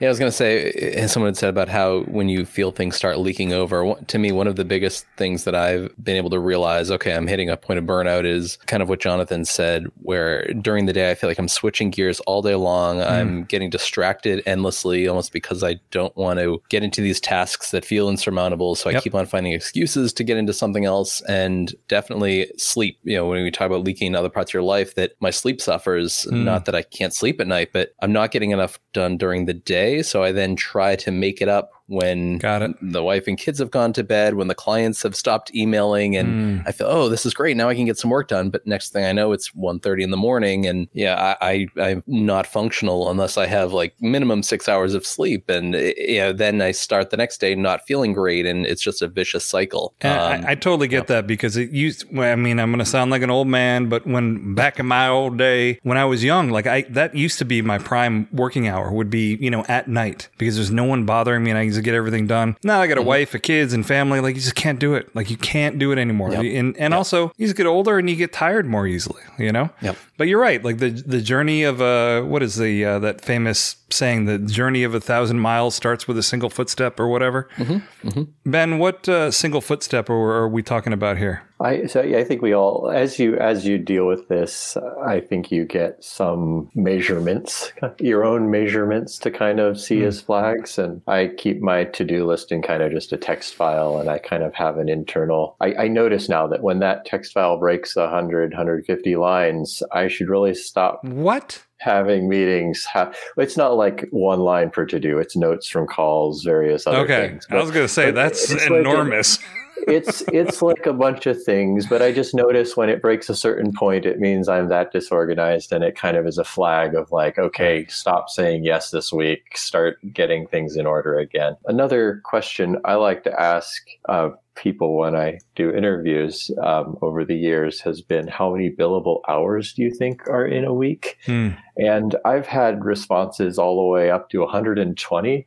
[SPEAKER 5] Yeah, I was going to say, as someone had said about how when you feel things start leaking over, to me, one of the biggest things that I've been able to realize, okay, I'm hitting a point of burnout is kind of what Jonathan said, where during the day, I feel like I'm switching gears all day long. I'm getting distracted endlessly, almost because I don't want to get into these tasks that feel insurmountable. So I
[SPEAKER 1] Yep.
[SPEAKER 5] keep on finding excuses to get into something else and definitely sleep. You know, when we talk about leaking in other parts of your life, that my sleep suffers,
[SPEAKER 1] Mm.
[SPEAKER 5] not that I can't sleep at night, but I'm not getting enough done during the day. So I then try to make it up when
[SPEAKER 1] Got it.
[SPEAKER 5] the wife and kids have gone to bed, when the clients have stopped emailing and
[SPEAKER 1] Mm.
[SPEAKER 5] I feel, oh, this is great. Now I can get some work done. But next thing I know, it's 1.30 in the morning. And yeah, I, I, I'm not functional unless I have like minimum six hours of sleep. And eh, you know, then I start the next day not feeling great. And it's just a vicious cycle. Um,
[SPEAKER 1] I, I totally get that because it used. Well, I mean, I'm going to sound like an old man, but when back in my old day, when I was young, like I that used to be my prime working hour would be you know at night because there's no one bothering me and I to get everything done. Now I got a
[SPEAKER 5] Mm-hmm.
[SPEAKER 1] wife, a kids, and family. Like you just can't do it. Like you can't do it anymore. And and also you just get older and you get tired more easily. You know.
[SPEAKER 5] Yep.
[SPEAKER 1] But you're right. Like the the journey of uh, what is the uh, that famous saying? The journey of a thousand miles starts with a single footstep or whatever.
[SPEAKER 5] Mm-hmm.
[SPEAKER 1] Ben, what uh, single footstep are, are we talking about here?
[SPEAKER 7] I so yeah, I think we all as you as you deal with this, I think you get some measurements, your own measurements to kind of see hmm. as flags. And I keep my to do list in kind of just a text file, and I kind of have an internal. I, I notice now that when that text file breaks 100, 150 lines, I should really stop
[SPEAKER 1] What?
[SPEAKER 7] having meetings. Ha- it's not like one line per to do. It's notes from calls, various other
[SPEAKER 1] Okay,
[SPEAKER 7] things.
[SPEAKER 1] I was going to say that's
[SPEAKER 7] it's like a-
[SPEAKER 1] enormous.
[SPEAKER 7] It's it's like a bunch of things, but I just notice when it breaks a certain point, it means I'm that disorganized, and it kind of is a flag of like, okay, stop saying yes this week, start getting things in order again. Another question I like to ask uh, people when I do interviews um, over the years has been, how many billable hours do you think are in a week?
[SPEAKER 1] Hmm.
[SPEAKER 7] And I've had responses all the way up to 120.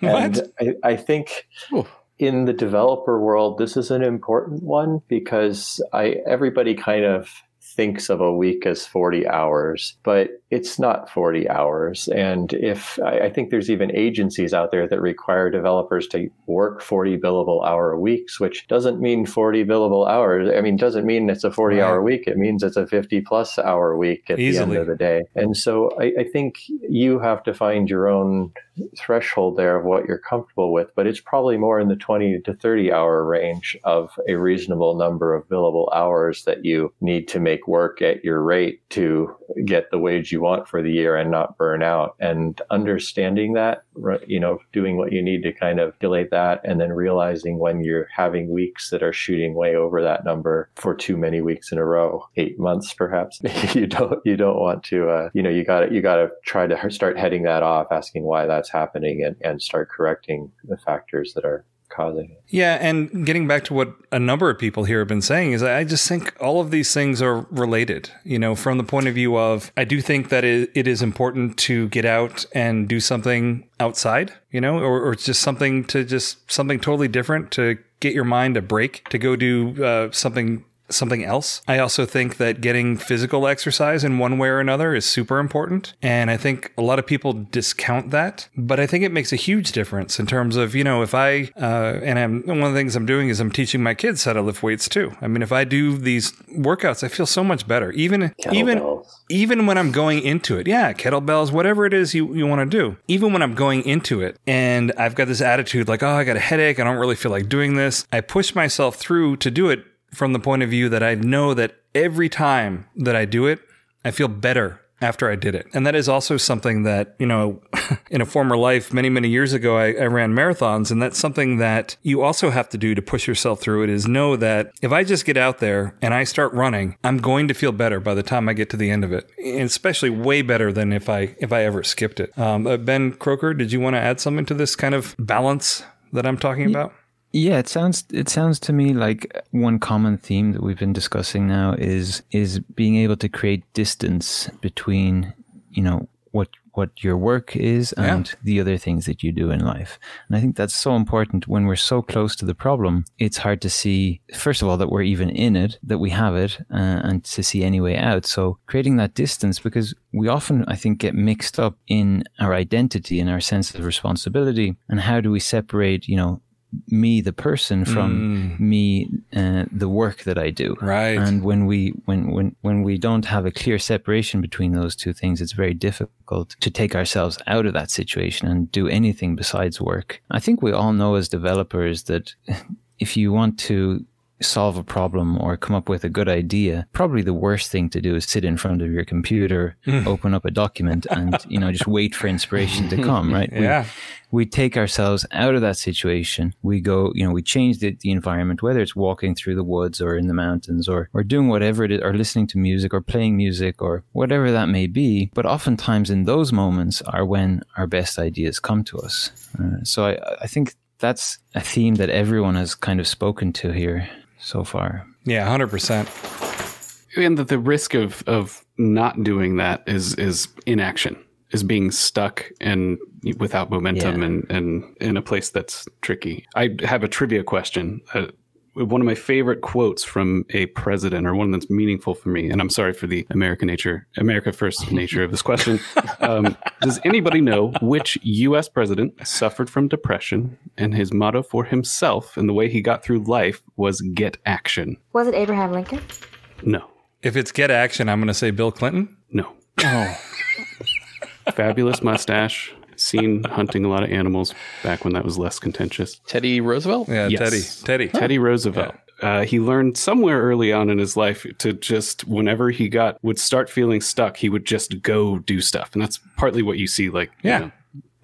[SPEAKER 7] And
[SPEAKER 1] What?
[SPEAKER 7] I, I think in the developer world, this is an important one because I everybody kind of thinks of a week as 40 hours, but it's not 40 hours. And if I, I think there's even agencies out there that require developers to work 40 billable hour weeks, which doesn't mean 40 billable hours. I mean, doesn't mean it's a 40 hour week. It means it's a 50 plus hour week at the end of the day. And so I, I think you have to find your own threshold there of what you're comfortable with, but it's probably more in the 20 to 30 hour range of a reasonable number of billable hours that you need to make work at your rate to get the wage you want for the year and not burn out. And understanding that, you know, doing what you need to kind of calculate that and then realizing when you're having weeks that are shooting way over that number for too many weeks in a row, eight months perhaps, you don't, you don't want to, uh, you know, you got to, you got to try to start heading that off, asking why that's happening and, and start correcting the factors that are
[SPEAKER 1] Yeah, and getting back to what a number of people here have been saying is I just think all of these things are related, you know, from the point of view of I do think that it, is important to get out and do something outside, you know, or, or just something to just something totally different to get your mind a break, to go do uh, something something else. I also think that getting physical exercise in one way or another is super important. And I think a lot of people discount that, but I think it makes a huge difference in terms of, you know, if I, uh, and I'm, one of the things I'm doing is I'm teaching my kids how to lift weights too. I mean, if I do these workouts, I feel so much better. Even, even, even when I'm going into it, yeah, kettlebells, whatever it is you, you want to do, even when I'm going into it and I've got this attitude like, oh, I got a headache. I don't really feel like doing this. I push myself through to do it from the point of view that I know that every time that I do it, I feel better after I did it. And that is also something that, you know, in a former life, many, many years ago, I, I ran marathons. And that's something that you also have to do to push yourself through it is know that if I just get out there and I start running, I'm going to feel better by the time I get to the end of it. And especially way better than if I, if I ever skipped it. Um, uh, ben Croker, did you want to add something to this kind of balance that I'm talking about?
[SPEAKER 6] Yeah, it sounds it sounds to me like one common theme that we've been discussing now is is being able to create distance between, you know, what what your work is and the other things that you do in life. And I think that's so important when we're so close to the problem. It's hard to see first of all that we're even in it, that we have it, uh, and to see any way out. So creating that distance because we often I think get mixed up in our identity and our sense of responsibility and how do we separate, you know, me the person from me uh, the work that I do.
[SPEAKER 1] Right.
[SPEAKER 6] and when we when when when we don't have a clear separation between those two things it's very difficult to take ourselves out of that situation and do anything besides work. I think we all know as developers that if you want to solve a problem or come up with a good idea probably the worst thing to do is sit in front of your computer open up a document and you know just wait for inspiration to come right We-
[SPEAKER 1] Yeah.
[SPEAKER 6] we take ourselves out of that situation. We go, you know, we change the, the environment, whether it's walking through the woods or in the mountains or, or doing whatever it is, or listening to music or playing music or whatever that may be. But oftentimes in those moments are when our best ideas come to us. Uh, so I, I think that's a theme that everyone has kind of spoken to here so far.
[SPEAKER 1] Yeah, hundred percent.
[SPEAKER 3] And that the risk of of not doing that is is inaction, is being stuck and without momentum
[SPEAKER 6] Yeah.
[SPEAKER 3] and and in a place that's tricky. I have a trivia question. Uh, one of my favorite quotes from a president, or one that's meaningful for me, and I'm sorry for the American nature, America first nature of this question. Um, does anybody know which U.S. president suffered from depression, and his motto for himself and the way he got through life was "Get action"?
[SPEAKER 2] Was it Abraham Lincoln?
[SPEAKER 3] No,
[SPEAKER 1] If it's get action, I'm going to say Bill Clinton.
[SPEAKER 3] no.
[SPEAKER 1] Oh,
[SPEAKER 3] Fabulous mustache. Seen hunting a lot of animals back when that was less contentious.
[SPEAKER 5] Teddy Roosevelt?
[SPEAKER 1] yeah,
[SPEAKER 3] Yes.
[SPEAKER 1] Teddy. Teddy.
[SPEAKER 3] Teddy Roosevelt. Uh, he learned somewhere early on in his life to just whenever he got would start feeling stuck, he would just go do stuff, and that's partly what you see. Like, you
[SPEAKER 1] Yeah.
[SPEAKER 3] know,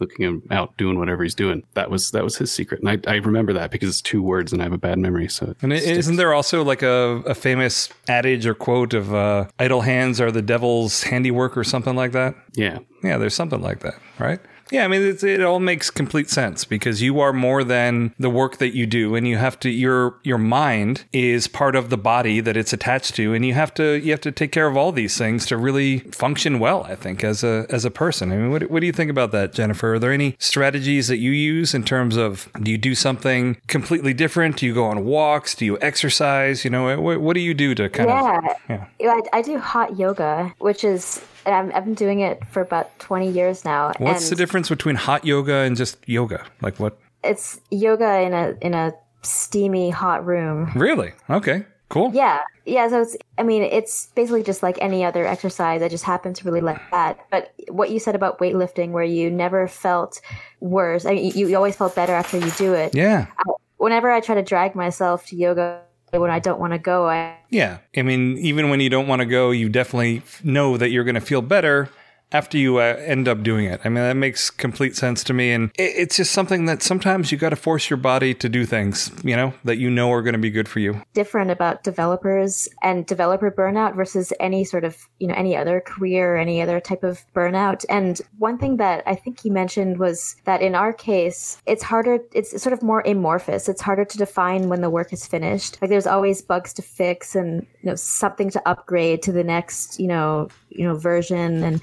[SPEAKER 3] looking him out doing whatever he's doing. That was that was his secret, and I, I remember that because it's two words, and I have a bad memory. So, it
[SPEAKER 1] And i-
[SPEAKER 3] sticks.
[SPEAKER 1] isn't there also like a, a famous adage or quote of uh, idle hands are the devil's handiwork or something like that?
[SPEAKER 3] yeah,
[SPEAKER 1] Yeah, there's something like that, right? Yeah, I mean, it's, it all makes complete sense because you are more than the work that you do, and you have to your your mind is part of the body that it's attached to, and you have to you have to take care of all these things to really function well. I think as a as a person. I mean, what what do you think about that, Jennifer? Are there any strategies that you use in terms of do you do something completely different? Do you go on walks? Do you exercise? You know, what, what do you do to kind
[SPEAKER 2] yeah.
[SPEAKER 1] of yeah.
[SPEAKER 2] Yeah, I, I do hot yoga, which is and I'm, I've been doing it for about 20 years now.
[SPEAKER 1] What's the difference between hot yoga and just yoga? Like what?
[SPEAKER 2] It's yoga in a in a steamy hot room.
[SPEAKER 1] Really? Okay. Cool.
[SPEAKER 2] Yeah, yeah. So it's, I mean, it's basically just like any other exercise. I just happen to really like that. But what you said about weightlifting, where you never felt worse, I mean, you, you always felt better after you do it.
[SPEAKER 1] Yeah.
[SPEAKER 2] Uh, whenever I try to drag myself to yoga when I don't want to go, I
[SPEAKER 1] Yeah. I mean, even when you don't want to go, you definitely know that you're going to feel better after you uh, end up doing it. I mean, that makes complete sense to me. And it, it's just something that sometimes you got to force your body to do things, you know, that you know are going to be good for you.
[SPEAKER 2] different about developers and developer burnout versus any sort of you know any other career or any other type of burnout and one thing that i think you mentioned was that in our case it's harder it's sort of more amorphous it's harder to define when the work is finished like there's always bugs to fix and you know something to upgrade to the next you know you know version and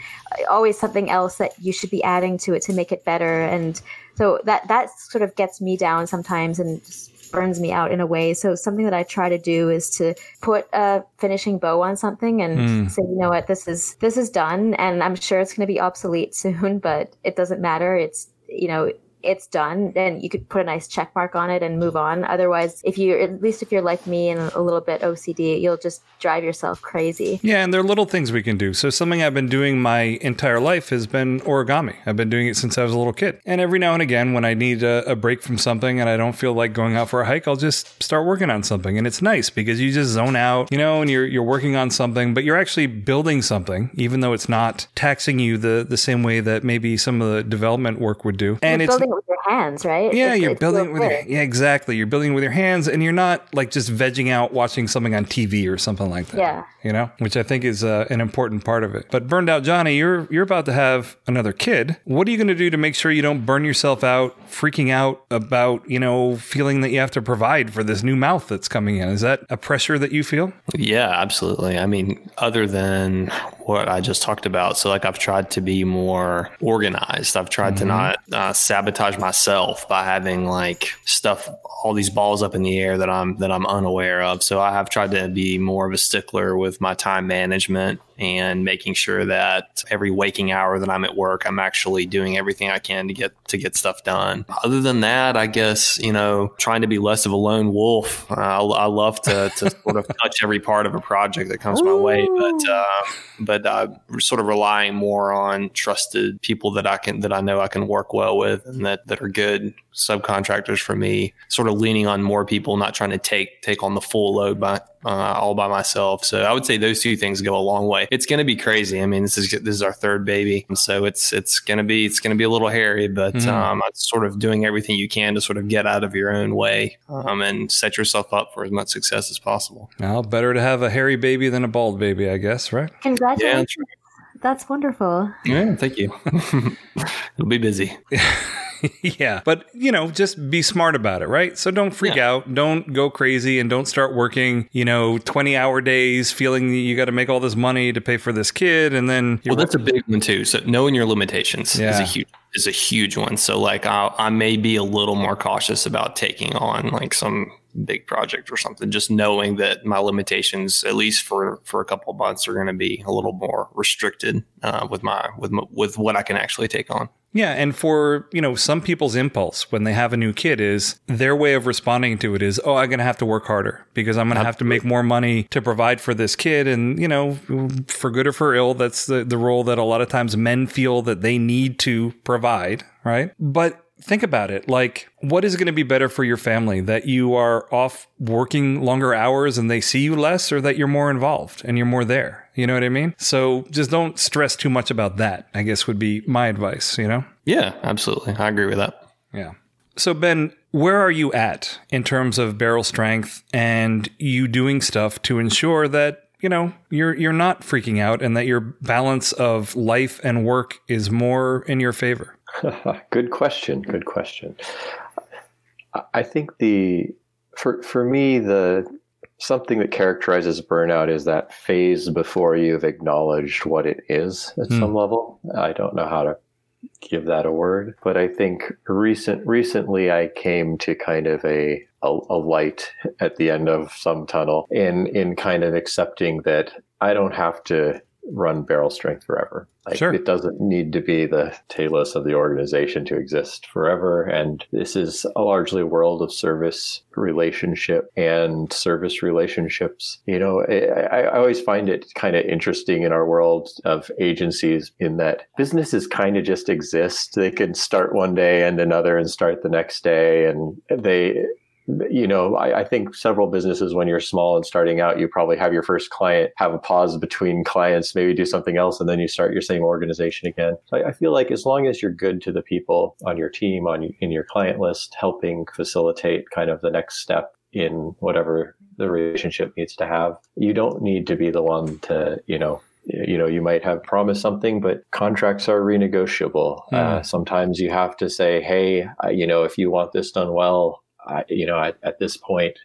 [SPEAKER 2] always something else that you should be adding to it to make it better and so that that sort of gets me down sometimes and just burns me out in a way. So something that I try to do is to put a finishing bow on something and
[SPEAKER 1] Mm.
[SPEAKER 2] say, you know what, this is this is done, and I'm sure it's going to be obsolete soon, but it doesn't matter. It's you know it's done then you could put a nice check mark on it and move on otherwise if you at least if you're like me and a little bit ocd you'll just drive yourself crazy
[SPEAKER 1] Yeah, and there are little things we can do. So something I've been doing my entire life has been origami. I've been doing it since I was a little kid. And every now and again, when I need a, a break from something and I don't feel like going out for a hike, I'll just start working on something. And it's nice because you just zone out, you know, and you're you're working on something, but you're actually building something, even though it's not taxing you the the same way that maybe some of the development work would do. And
[SPEAKER 2] you're
[SPEAKER 1] it's
[SPEAKER 2] building it with your hands right
[SPEAKER 1] yeah,
[SPEAKER 2] It-
[SPEAKER 1] you're
[SPEAKER 2] it
[SPEAKER 1] building it with your
[SPEAKER 2] good.
[SPEAKER 1] yeah, exactly. You're building it with your hands, and you're not like just vegging out watching something on TV or something like that.
[SPEAKER 2] Yeah.
[SPEAKER 1] you know, which I think is uh, an important part of it. But burned out Johnny, you're you're about to have another kid. What are you going to do to make sure you don't burn yourself out, freaking out about you know feeling that you have to provide for this new mouth that's coming in? Is that a pressure that you feel?
[SPEAKER 4] Yeah, absolutely. I mean, other than what I just talked about, so like I've tried to be more organized. I've tried to not uh, sabotage myself by having like stuff, all these balls up in the air that I'm that I'm unaware of. So I have tried to be more of a stickler with my time management and making sure that every waking hour that I'm at work, I'm actually doing everything I can to get to get stuff done. Other than that, I guess you know, trying to be less of a lone wolf. Uh, I, I love to, to sort of touch every part of a project that comes my way, but uh, but uh, sort of relying more on trusted people that I can that I know I can work well with and that that are good subcontractors for me. Sort of leaning on more people, not trying to take take on the full load by uh, all by myself. So I would say those two things go a long way. It's going to be crazy. I mean, this is this is our third baby, so it's it's going to be it's going to be a little hairy, but
[SPEAKER 1] Mhm.
[SPEAKER 4] um, it's sort of doing everything you can to sort of get out of your own way um, and set yourself up for as much success as possible.
[SPEAKER 1] Well, better to have a hairy baby than a bald baby, I guess, right?
[SPEAKER 2] Congratulations.
[SPEAKER 4] Yeah,
[SPEAKER 2] That's wonderful.
[SPEAKER 4] yeah. Thank you. It'll be busy.
[SPEAKER 1] yeah. But, you know, just be smart about it, right? So don't freak
[SPEAKER 4] Yeah.
[SPEAKER 1] out. Don't go crazy and don't start working, you know, 20 hour days feeling you got to make all this money to pay for this kid. And then
[SPEAKER 4] Well, that's a big one too. So knowing your limitations is a huge is a huge one. So like I, I may be a little more cautious about taking on like some big project or something. Just knowing that my limitations, at least for for a couple of months, are going to be a little more restricted uh, with my with my, with what I can actually take on.
[SPEAKER 1] Yeah, and for, you know, some people's impulse when they have a new kid is their way of responding to it is, "Oh, I'm going to have to work harder because I'm going to have to make more money to provide for this kid." And, you know, for good or for ill, that's the the role that a lot of times men feel that they need to provide, right? But think about it like what is going to be better for your family that you are off working longer hours and they see you less or that you're more involved and you're more there you know what i mean so just don't stress too much about that i guess would be my advice you know
[SPEAKER 4] Yeah, absolutely. I agree with that.
[SPEAKER 1] yeah. So, Ben, where are you at in terms of Barrel Strength and you doing stuff to ensure that, you know, you're you're not freaking out and that your balance of life and work is more in your favor?
[SPEAKER 7] good question. Good question. I- think the for for me the something that characterizes burnout is that phase before you've acknowledged what it is at
[SPEAKER 1] Hmm.
[SPEAKER 7] some level. I don't know how to give that a word, but I think recent recently I came to kind of a a, a light at the end of some tunnel in in kind of accepting that I don't have to run Barrel Strength forever. Like
[SPEAKER 1] Sure.
[SPEAKER 7] it doesn't need to be the telos of the organization to exist forever. And this is a largely world of service relationship and service relationships. You know, I, I always find it kind of interesting in our world of agencies in that businesses kind of just exist. They can start one day and another and start the next day. And they, you know, I, I think several businesses, when you're small and starting out, you probably have your first client, have a pause between clients, maybe do something else, and then you start your same organization again. So I, I feel like as long as you're good to the people on your team, on in your client list, helping facilitate kind of the next step in whatever the relationship needs to have, you don't need to be the one to, you know, you know you might have promised something but contracts are renegotiable uh, sometimes you have to say hey you know if you want this done well I, you know at, at this point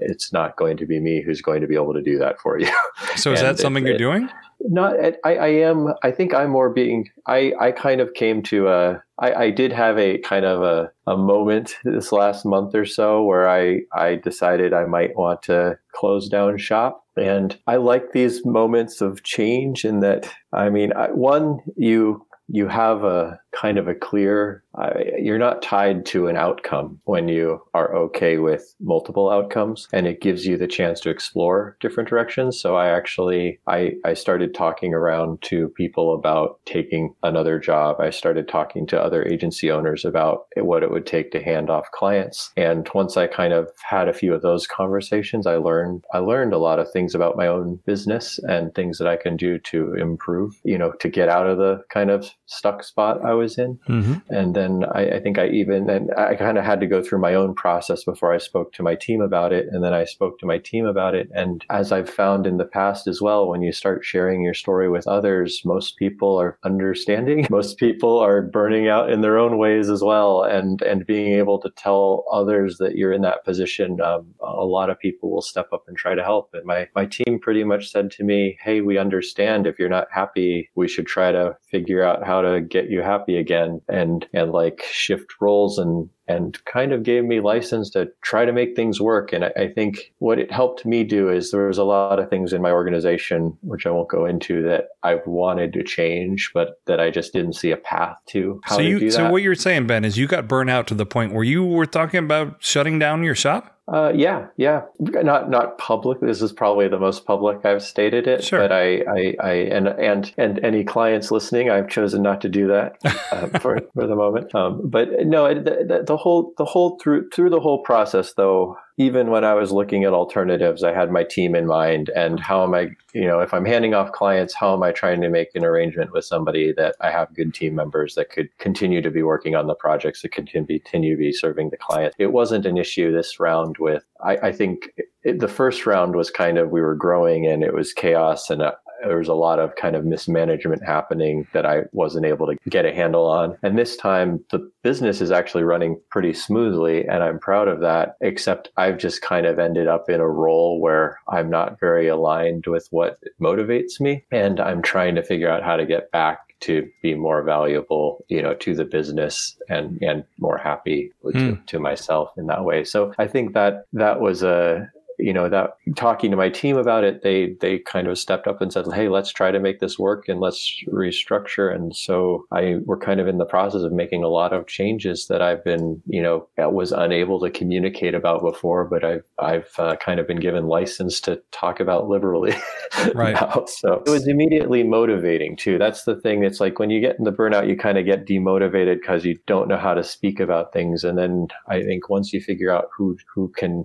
[SPEAKER 7] it's not going to be me who's going to be able to do that for you
[SPEAKER 1] So, is that something
[SPEAKER 7] it-
[SPEAKER 1] you're
[SPEAKER 7] it-
[SPEAKER 1] doing?
[SPEAKER 7] not I, I am i think i'm more being i i kind of came to a i i did have a kind of a, a moment this last month or so where i i decided i might want to close down shop and i like these moments of change in that i mean I, one you you have a kind of a clear I you're not tied to an outcome when you are okay with multiple outcomes and it gives you the chance to explore different directions. So i actually i i started talking around to people about taking another job. I started talking to other agency owners about what it would take to hand off clients. And once i kind of had a few of those conversations i learned i learned a lot of things about my own business and things that i can do to improve you know to get out of the kind of stuck spot i was in
[SPEAKER 1] Mm-hmm.
[SPEAKER 7] and then I, I think I even and I kind of had to go through my own process before I spoke to my team about it, and then I spoke to my team about it. And as I've found in the past as well, when you start sharing your story with others, most people are understanding. Most people are burning out in their own ways as well, and and being able to tell others that you're in that position, um, a lot of people will step up and try to help. And my my team pretty much said to me, "Hey, we understand if you're not happy, we should try to figure out how to get you happy again." And and like shift roles and and kind of gave me license to try to make things work. And I, I think what it helped me do is there was a lot of things in my organization, which I won't go into, that I've wanted to change, but that I just didn't see a path to how
[SPEAKER 1] So,
[SPEAKER 7] to
[SPEAKER 1] you,
[SPEAKER 7] do
[SPEAKER 1] so what you're saying, Ben, is you got burnt out to the point where you were talking about shutting down your shop?
[SPEAKER 7] Uh, yeah, yeah. Not not public. This is probably the most public I've stated it.
[SPEAKER 1] Sure.
[SPEAKER 7] But I, I, I and and and any clients listening, I've chosen not to do that uh, for for the moment. Um, but no, the, the whole the whole through through the whole process though even when I was looking at alternatives, I had my team in mind and how am I, you know, if I'm handing off clients, how am I trying to make an arrangement with somebody that I have good team members that could continue to be working on the projects that could continue to be serving the client. It wasn't an issue this round with, I, I think it, the first round was kind of, we were growing and it was chaos and uh, there was a lot of kind of mismanagement happening that I wasn't able to get a handle on. And this time the business is actually running pretty smoothly and I'm proud of that, except I've just kind of ended up in a role where I'm not very aligned with what motivates me. And I'm trying to figure out how to get back to be more valuable, you know, to the business and and more happy mm. to, to myself in that way. So I think that that was a you know that talking to my team about it they they kind of stepped up and said hey let's try to make this work and let's restructure. And so i we're kind of in the process of making a lot of changes that i've been you know was unable to communicate about before but i've i've uh, kind of been given license to talk about liberally
[SPEAKER 1] right. now.
[SPEAKER 7] so it was immediately motivating too. That's the thing. It's like when you get in the burnout you kind of get demotivated because you don't know how to speak about things. And then i think once you figure out who who can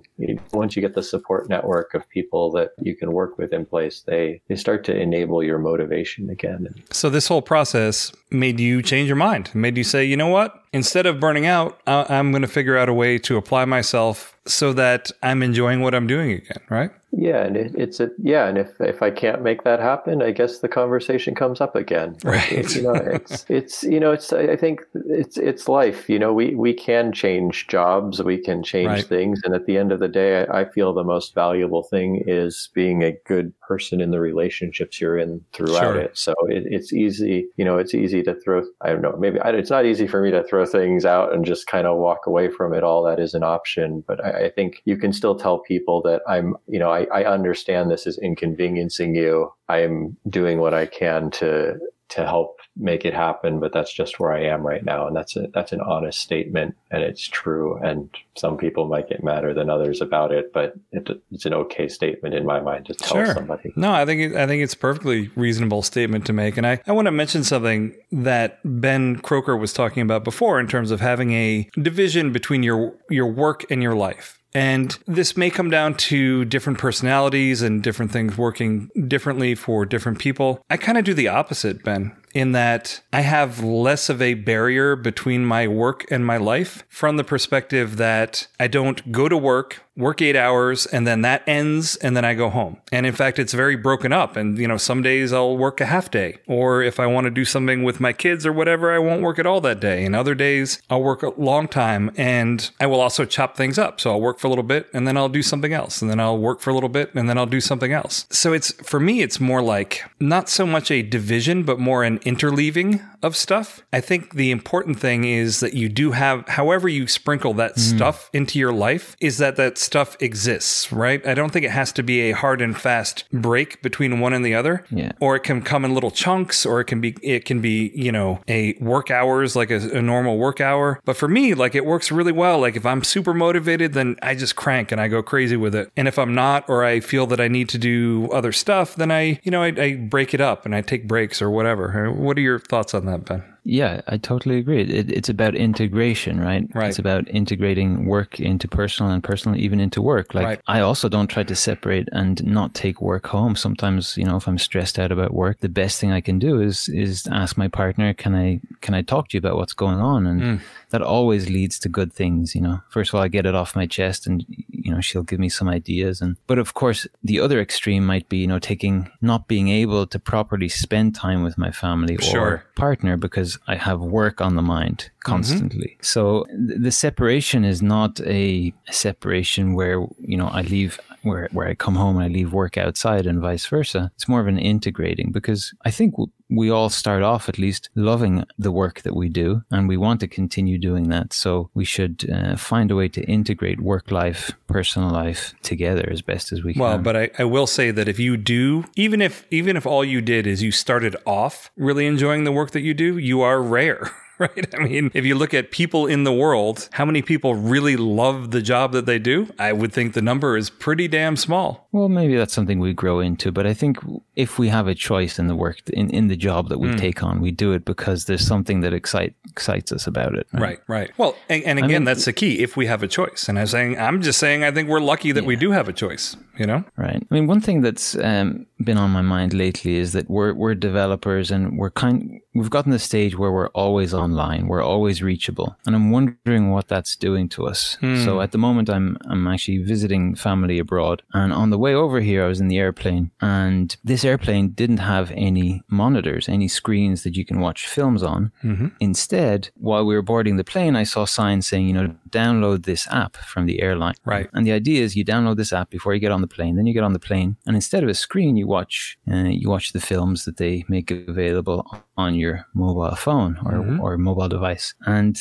[SPEAKER 7] once you get the support support network of people that you can work with in place, they they start to enable your motivation again.
[SPEAKER 1] So this whole process made you change your mind, made you say, you know what? Instead of burning out, I'm going to figure out a way to apply myself so that I'm enjoying what I'm doing again, right?
[SPEAKER 7] Yeah, and it, it's a yeah, and if if I can't make that happen, I guess the conversation comes up again.
[SPEAKER 1] Right.
[SPEAKER 7] It, you know, it's it's you know, it's I think it's it's life. You know, we we can change jobs, we can change right. things, and at the end of the day, I, I, feel the most valuable thing is being a good person in the relationships you're in throughout sure. it. So it, it's easy, you know, it's easy to throw. I don't know, maybe it's not easy for me to throw things out and just kind of walk away from it all. That is an option, but I, I think you can still tell people that I'm, you know, I I, understand this is inconveniencing you. I am doing what I can to to help make it happen, but that's just where I am right now, and that's a, that's an honest statement, and it's true. And some people might get madder than others about it, but it, it's an okay statement in my mind to tell sure. somebody.
[SPEAKER 1] No, I think it, I think it's a perfectly reasonable statement to make, and I I want to mention something that Ben Croker was talking about before in terms of having a division between your your work and your life. And this may come down to different personalities and different things working differently for different people. I kind of do the opposite, Ben in that I have less of a barrier between my work and my life from the perspective that I don't go to work, work eight hours, and then that ends, and then I go home. And in fact, it's very broken up. And, you know, some days I'll work a half day, or if I want to do something with my kids or whatever, I won't work at all that day. And other days I'll work a long time and I will also chop things up. So I'll work for a little bit and then I'll do something else. And then I'll work for a little bit and then I'll do something else. So it's, for me, it's more like not so much a division, but more an interleaving of stuff. I think the important thing is that you do have, however you sprinkle that mm. stuff into your life, is that that stuff exists, right? I don't think it has to be a hard and fast break between one and the other.
[SPEAKER 6] Yeah.
[SPEAKER 1] Or it can come in little chunks, or it can be, it can be, you know, a work hours, like a, a normal work hour. But for me, like it works really well. Like if I'm super motivated, then I just crank and I go crazy with it. And if I'm not, or I feel that I need to do other stuff, then I, you know, I, I break it up and I take breaks or whatever. What are your thoughts on that, Ben?
[SPEAKER 6] Yeah, I totally agree. It, it's about integration, right?
[SPEAKER 1] Right.
[SPEAKER 6] It's about integrating work into personal and personal even into work. Like right. I also don't try to separate and not take work home. Sometimes, you know, if I'm stressed out about work, the best thing I can do is is ask my partner, "Can I can I talk to you about what's going on?" And mm. that always leads to good things, you know. First of all, I get it off my chest and you know, she'll give me some ideas and but of course, the other extreme might be, you know, taking not being able to properly spend time with my family
[SPEAKER 1] sure.
[SPEAKER 6] or partner because I have work on the mind mm-hmm. constantly. Mm-hmm. So th- the separation is not a separation where, you know, I leave where, where I come home and I leave work outside and vice versa. It's more of an integrating because I think we all start off at least loving the work that we do and we want to continue doing that. So we should uh, find a way to integrate work life, personal life together as best as we
[SPEAKER 1] can. Well, but I, I will say that if you do, even if even if all you did is you started off really enjoying the work that you do, you are rare. right? I mean, if you look at people in the world, how many people really love the job that they do? I would think the number is pretty damn small.
[SPEAKER 6] Well, maybe that's something we grow into, but I think if we have a choice in the work in, in the job that we
[SPEAKER 1] Hmm.
[SPEAKER 6] take on, we do it because there's something that excite, excites us about it.
[SPEAKER 1] Right, right. Well, and, and again,
[SPEAKER 6] mean-
[SPEAKER 1] that's the key. If we have a choice, and I'm saying, I'm just saying, I think we're lucky that we do have a choice. You know,
[SPEAKER 6] Right. I mean, one thing that's um, been on my mind lately is that we're we're developers and we're kind. We've gotten to the stage where we're always online. We're always reachable, and I'm wondering what that's doing to us. So hmm. at the moment, I'm I'm actually visiting family abroad, and on the way over here, I was in the airplane, and this airplane didn't have any monitors, any screens that you can watch films on. Mm-hmm. Instead, while we were boarding the plane, I saw signs saying, you know, download this app from the airline.
[SPEAKER 1] Right.
[SPEAKER 6] And the idea is you download this app before you get on the plane. Then you get on the plane, and instead of a screen, you watch uh, you watch the films that they make available on your mobile phone or or mobile device. And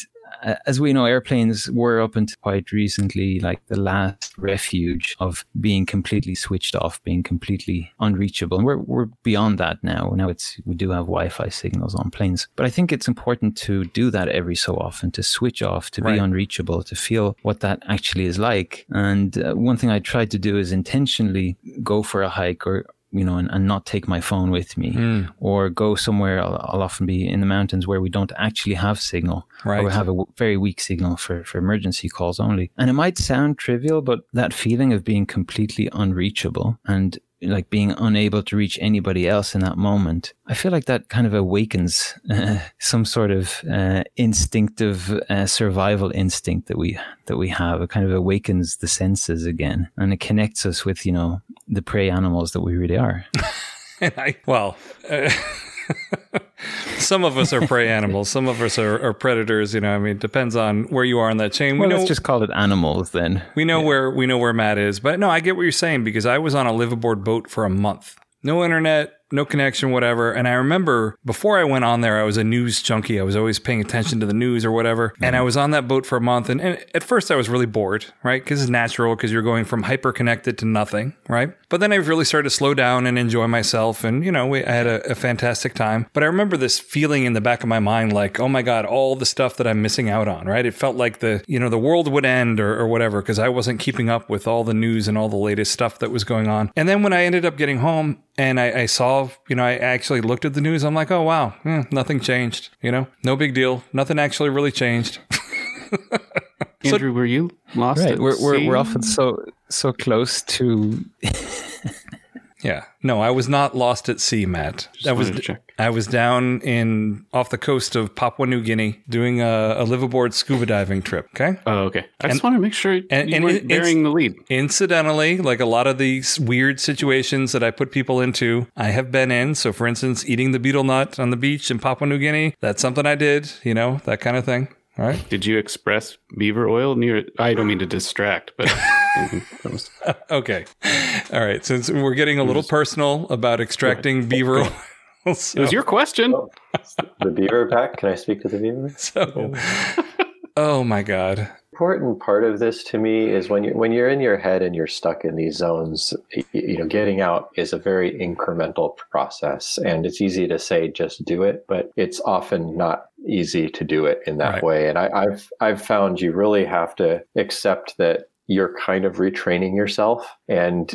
[SPEAKER 6] as we know, airplanes were up until quite recently like the last refuge of being completely switched off, being completely unreachable. And we're, we're beyond that now. Now it's we do have Wi-Fi signals on planes, but I think it's important to do that every so often to switch off, to
[SPEAKER 1] Right.
[SPEAKER 6] be unreachable, to feel what that actually is like. And uh, one thing I tried to do is intentionally go for a hike or you know, and, and not take my phone with me,
[SPEAKER 1] Hmm.
[SPEAKER 6] or go somewhere. I'll, I'll often be in the mountains where we don't actually have signal,
[SPEAKER 1] Right.
[SPEAKER 6] or we have a w- very weak signal for, for emergency calls only. And it might sound trivial, but that feeling of being completely unreachable and like being unable to reach anybody else in that moment, I feel like that kind of awakens uh, some sort of uh, instinctive uh, survival instinct that we that we have. It kind of awakens the senses again, and it connects us with you know the prey animals that we really are.
[SPEAKER 1] I, well, uh, some of us are prey animals. Some of us are, are predators. You know, I mean, it depends on where you are in that chain.
[SPEAKER 6] Well,
[SPEAKER 1] we know,
[SPEAKER 6] let's just call it animals then.
[SPEAKER 1] we know where we know where Matt is, but no, I get what you're saying because I was on a live aboard boat for a month. No internet, no connection, whatever. And I remember before I went on there, I was a news junkie. I was always paying attention to the news or whatever. And mm-hmm. I was on that boat for a month. And, and at first, I was really bored, right? Because it's natural because you're going from hyper connected to nothing, right? But then I really started to slow down and enjoy myself. And, you know, we, I had a, a fantastic time. But I remember this feeling in the back of my mind like, oh my God, all the stuff that I'm missing out on, right? It felt like the, you know, the world would end or, or whatever because I wasn't keeping up with all the news and all the latest stuff that was going on. And then when I ended up getting home, and I, I saw, you know, I actually looked at the news. I'm like, oh wow, eh, nothing changed. You know, no big deal. Nothing actually really changed.
[SPEAKER 3] Andrew, were you lost?
[SPEAKER 6] Right,
[SPEAKER 3] at
[SPEAKER 6] we're, we're, we're often so so close to
[SPEAKER 1] Yeah, no, I was not lost at sea, Matt.
[SPEAKER 3] Just
[SPEAKER 1] I was
[SPEAKER 3] check.
[SPEAKER 1] I was down in off the coast of Papua New Guinea doing a, a live aboard scuba diving trip. Okay.
[SPEAKER 3] Oh, okay. I just want to make sure
[SPEAKER 1] and-
[SPEAKER 3] you
[SPEAKER 1] and
[SPEAKER 3] weren't bearing the lead.
[SPEAKER 1] Incidentally, like a lot of these weird situations that I put people into, I have been in. So, for instance, eating the betel nut on the beach in Papua New Guinea, that's something I did, you know, that kind of thing. All right.
[SPEAKER 3] Did you express beaver oil near? I don't mean to distract, but
[SPEAKER 1] Okay. All right. Since we're getting a little personal about extracting beaver oil.
[SPEAKER 3] it was your question.
[SPEAKER 7] The beaver pack. Can I speak to the beaver?
[SPEAKER 1] So, oh my God.
[SPEAKER 7] important part of this to me is when you're when you're in your head and you're stuck in these zones you know getting out is a very incremental process and it's easy to say just do it but it's often not easy to do it in that
[SPEAKER 1] Right.
[SPEAKER 7] way and I, i've i've found you really have to accept that you're kind of retraining yourself. And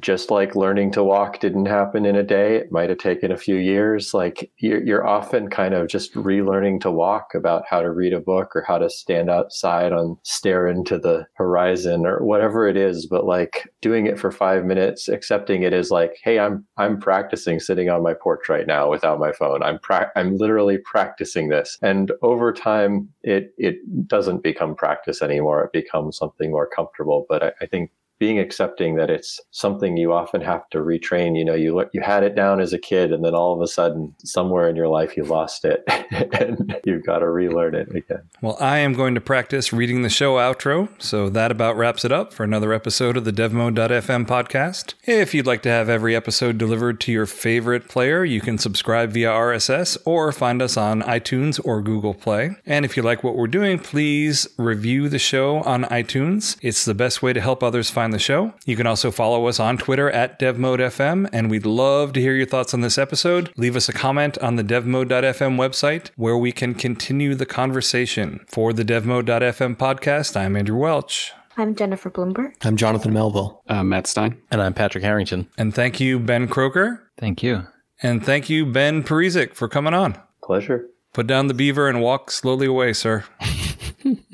[SPEAKER 7] just like learning to walk didn't happen in a day it might have taken a few years. Like you're, you're often kind of just relearning to walk about how to read a book or how to stand outside and stare into the horizon or whatever it is. But like doing it for five minutes accepting it as like hey i'm i'm practicing sitting on my porch right now without my phone. I'm pra- i'm literally practicing this. And over time it it doesn't become practice anymore. It becomes something more comfortable but i, I think being accepting that it's something you often have to retrain. You know, you you had it down as a kid, and then all of a sudden, somewhere in your life, you lost it, and you've got to relearn it again.
[SPEAKER 1] Well, I am going to practice reading the show outro, so that about wraps it up for another episode of the DevMode.fm podcast. If you'd like to have every episode delivered to your favorite player, you can subscribe via RSS or find us on iTunes or Google Play. And if you like what we're doing, please review the show on iTunes. It's the best way to help others find find the show. You can also follow us on Twitter at DevModeFM, and we'd love to hear your thoughts on this episode. Leave us a comment on the DevMode.fm website where we can continue the conversation. For the DevMode.fm podcast, I'm Andrew Welch.
[SPEAKER 2] I'm Jennifer Bloomberg.
[SPEAKER 4] I'm Jonathan Melville.
[SPEAKER 3] Uh, Matt Stein.
[SPEAKER 5] And I'm Patrick Harrington.
[SPEAKER 1] And thank you, Ben Croker.
[SPEAKER 6] Thank you.
[SPEAKER 1] And thank you, Ben Parizek, for coming on.
[SPEAKER 7] Pleasure.
[SPEAKER 1] Put down the beaver and walk slowly away, sir.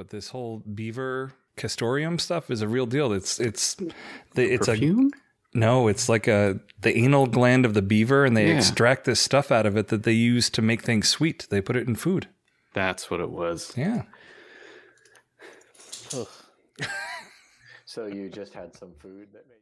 [SPEAKER 1] but this whole beaver castoreum stuff is a real deal. It's it's the, it's a no, it's like a the anal gland of the beaver, and they
[SPEAKER 3] Yeah.
[SPEAKER 1] extract this stuff out of it that they use to make things sweet. They put it in food.
[SPEAKER 3] That's what it was.
[SPEAKER 1] Yeah.
[SPEAKER 7] So you just had some food that made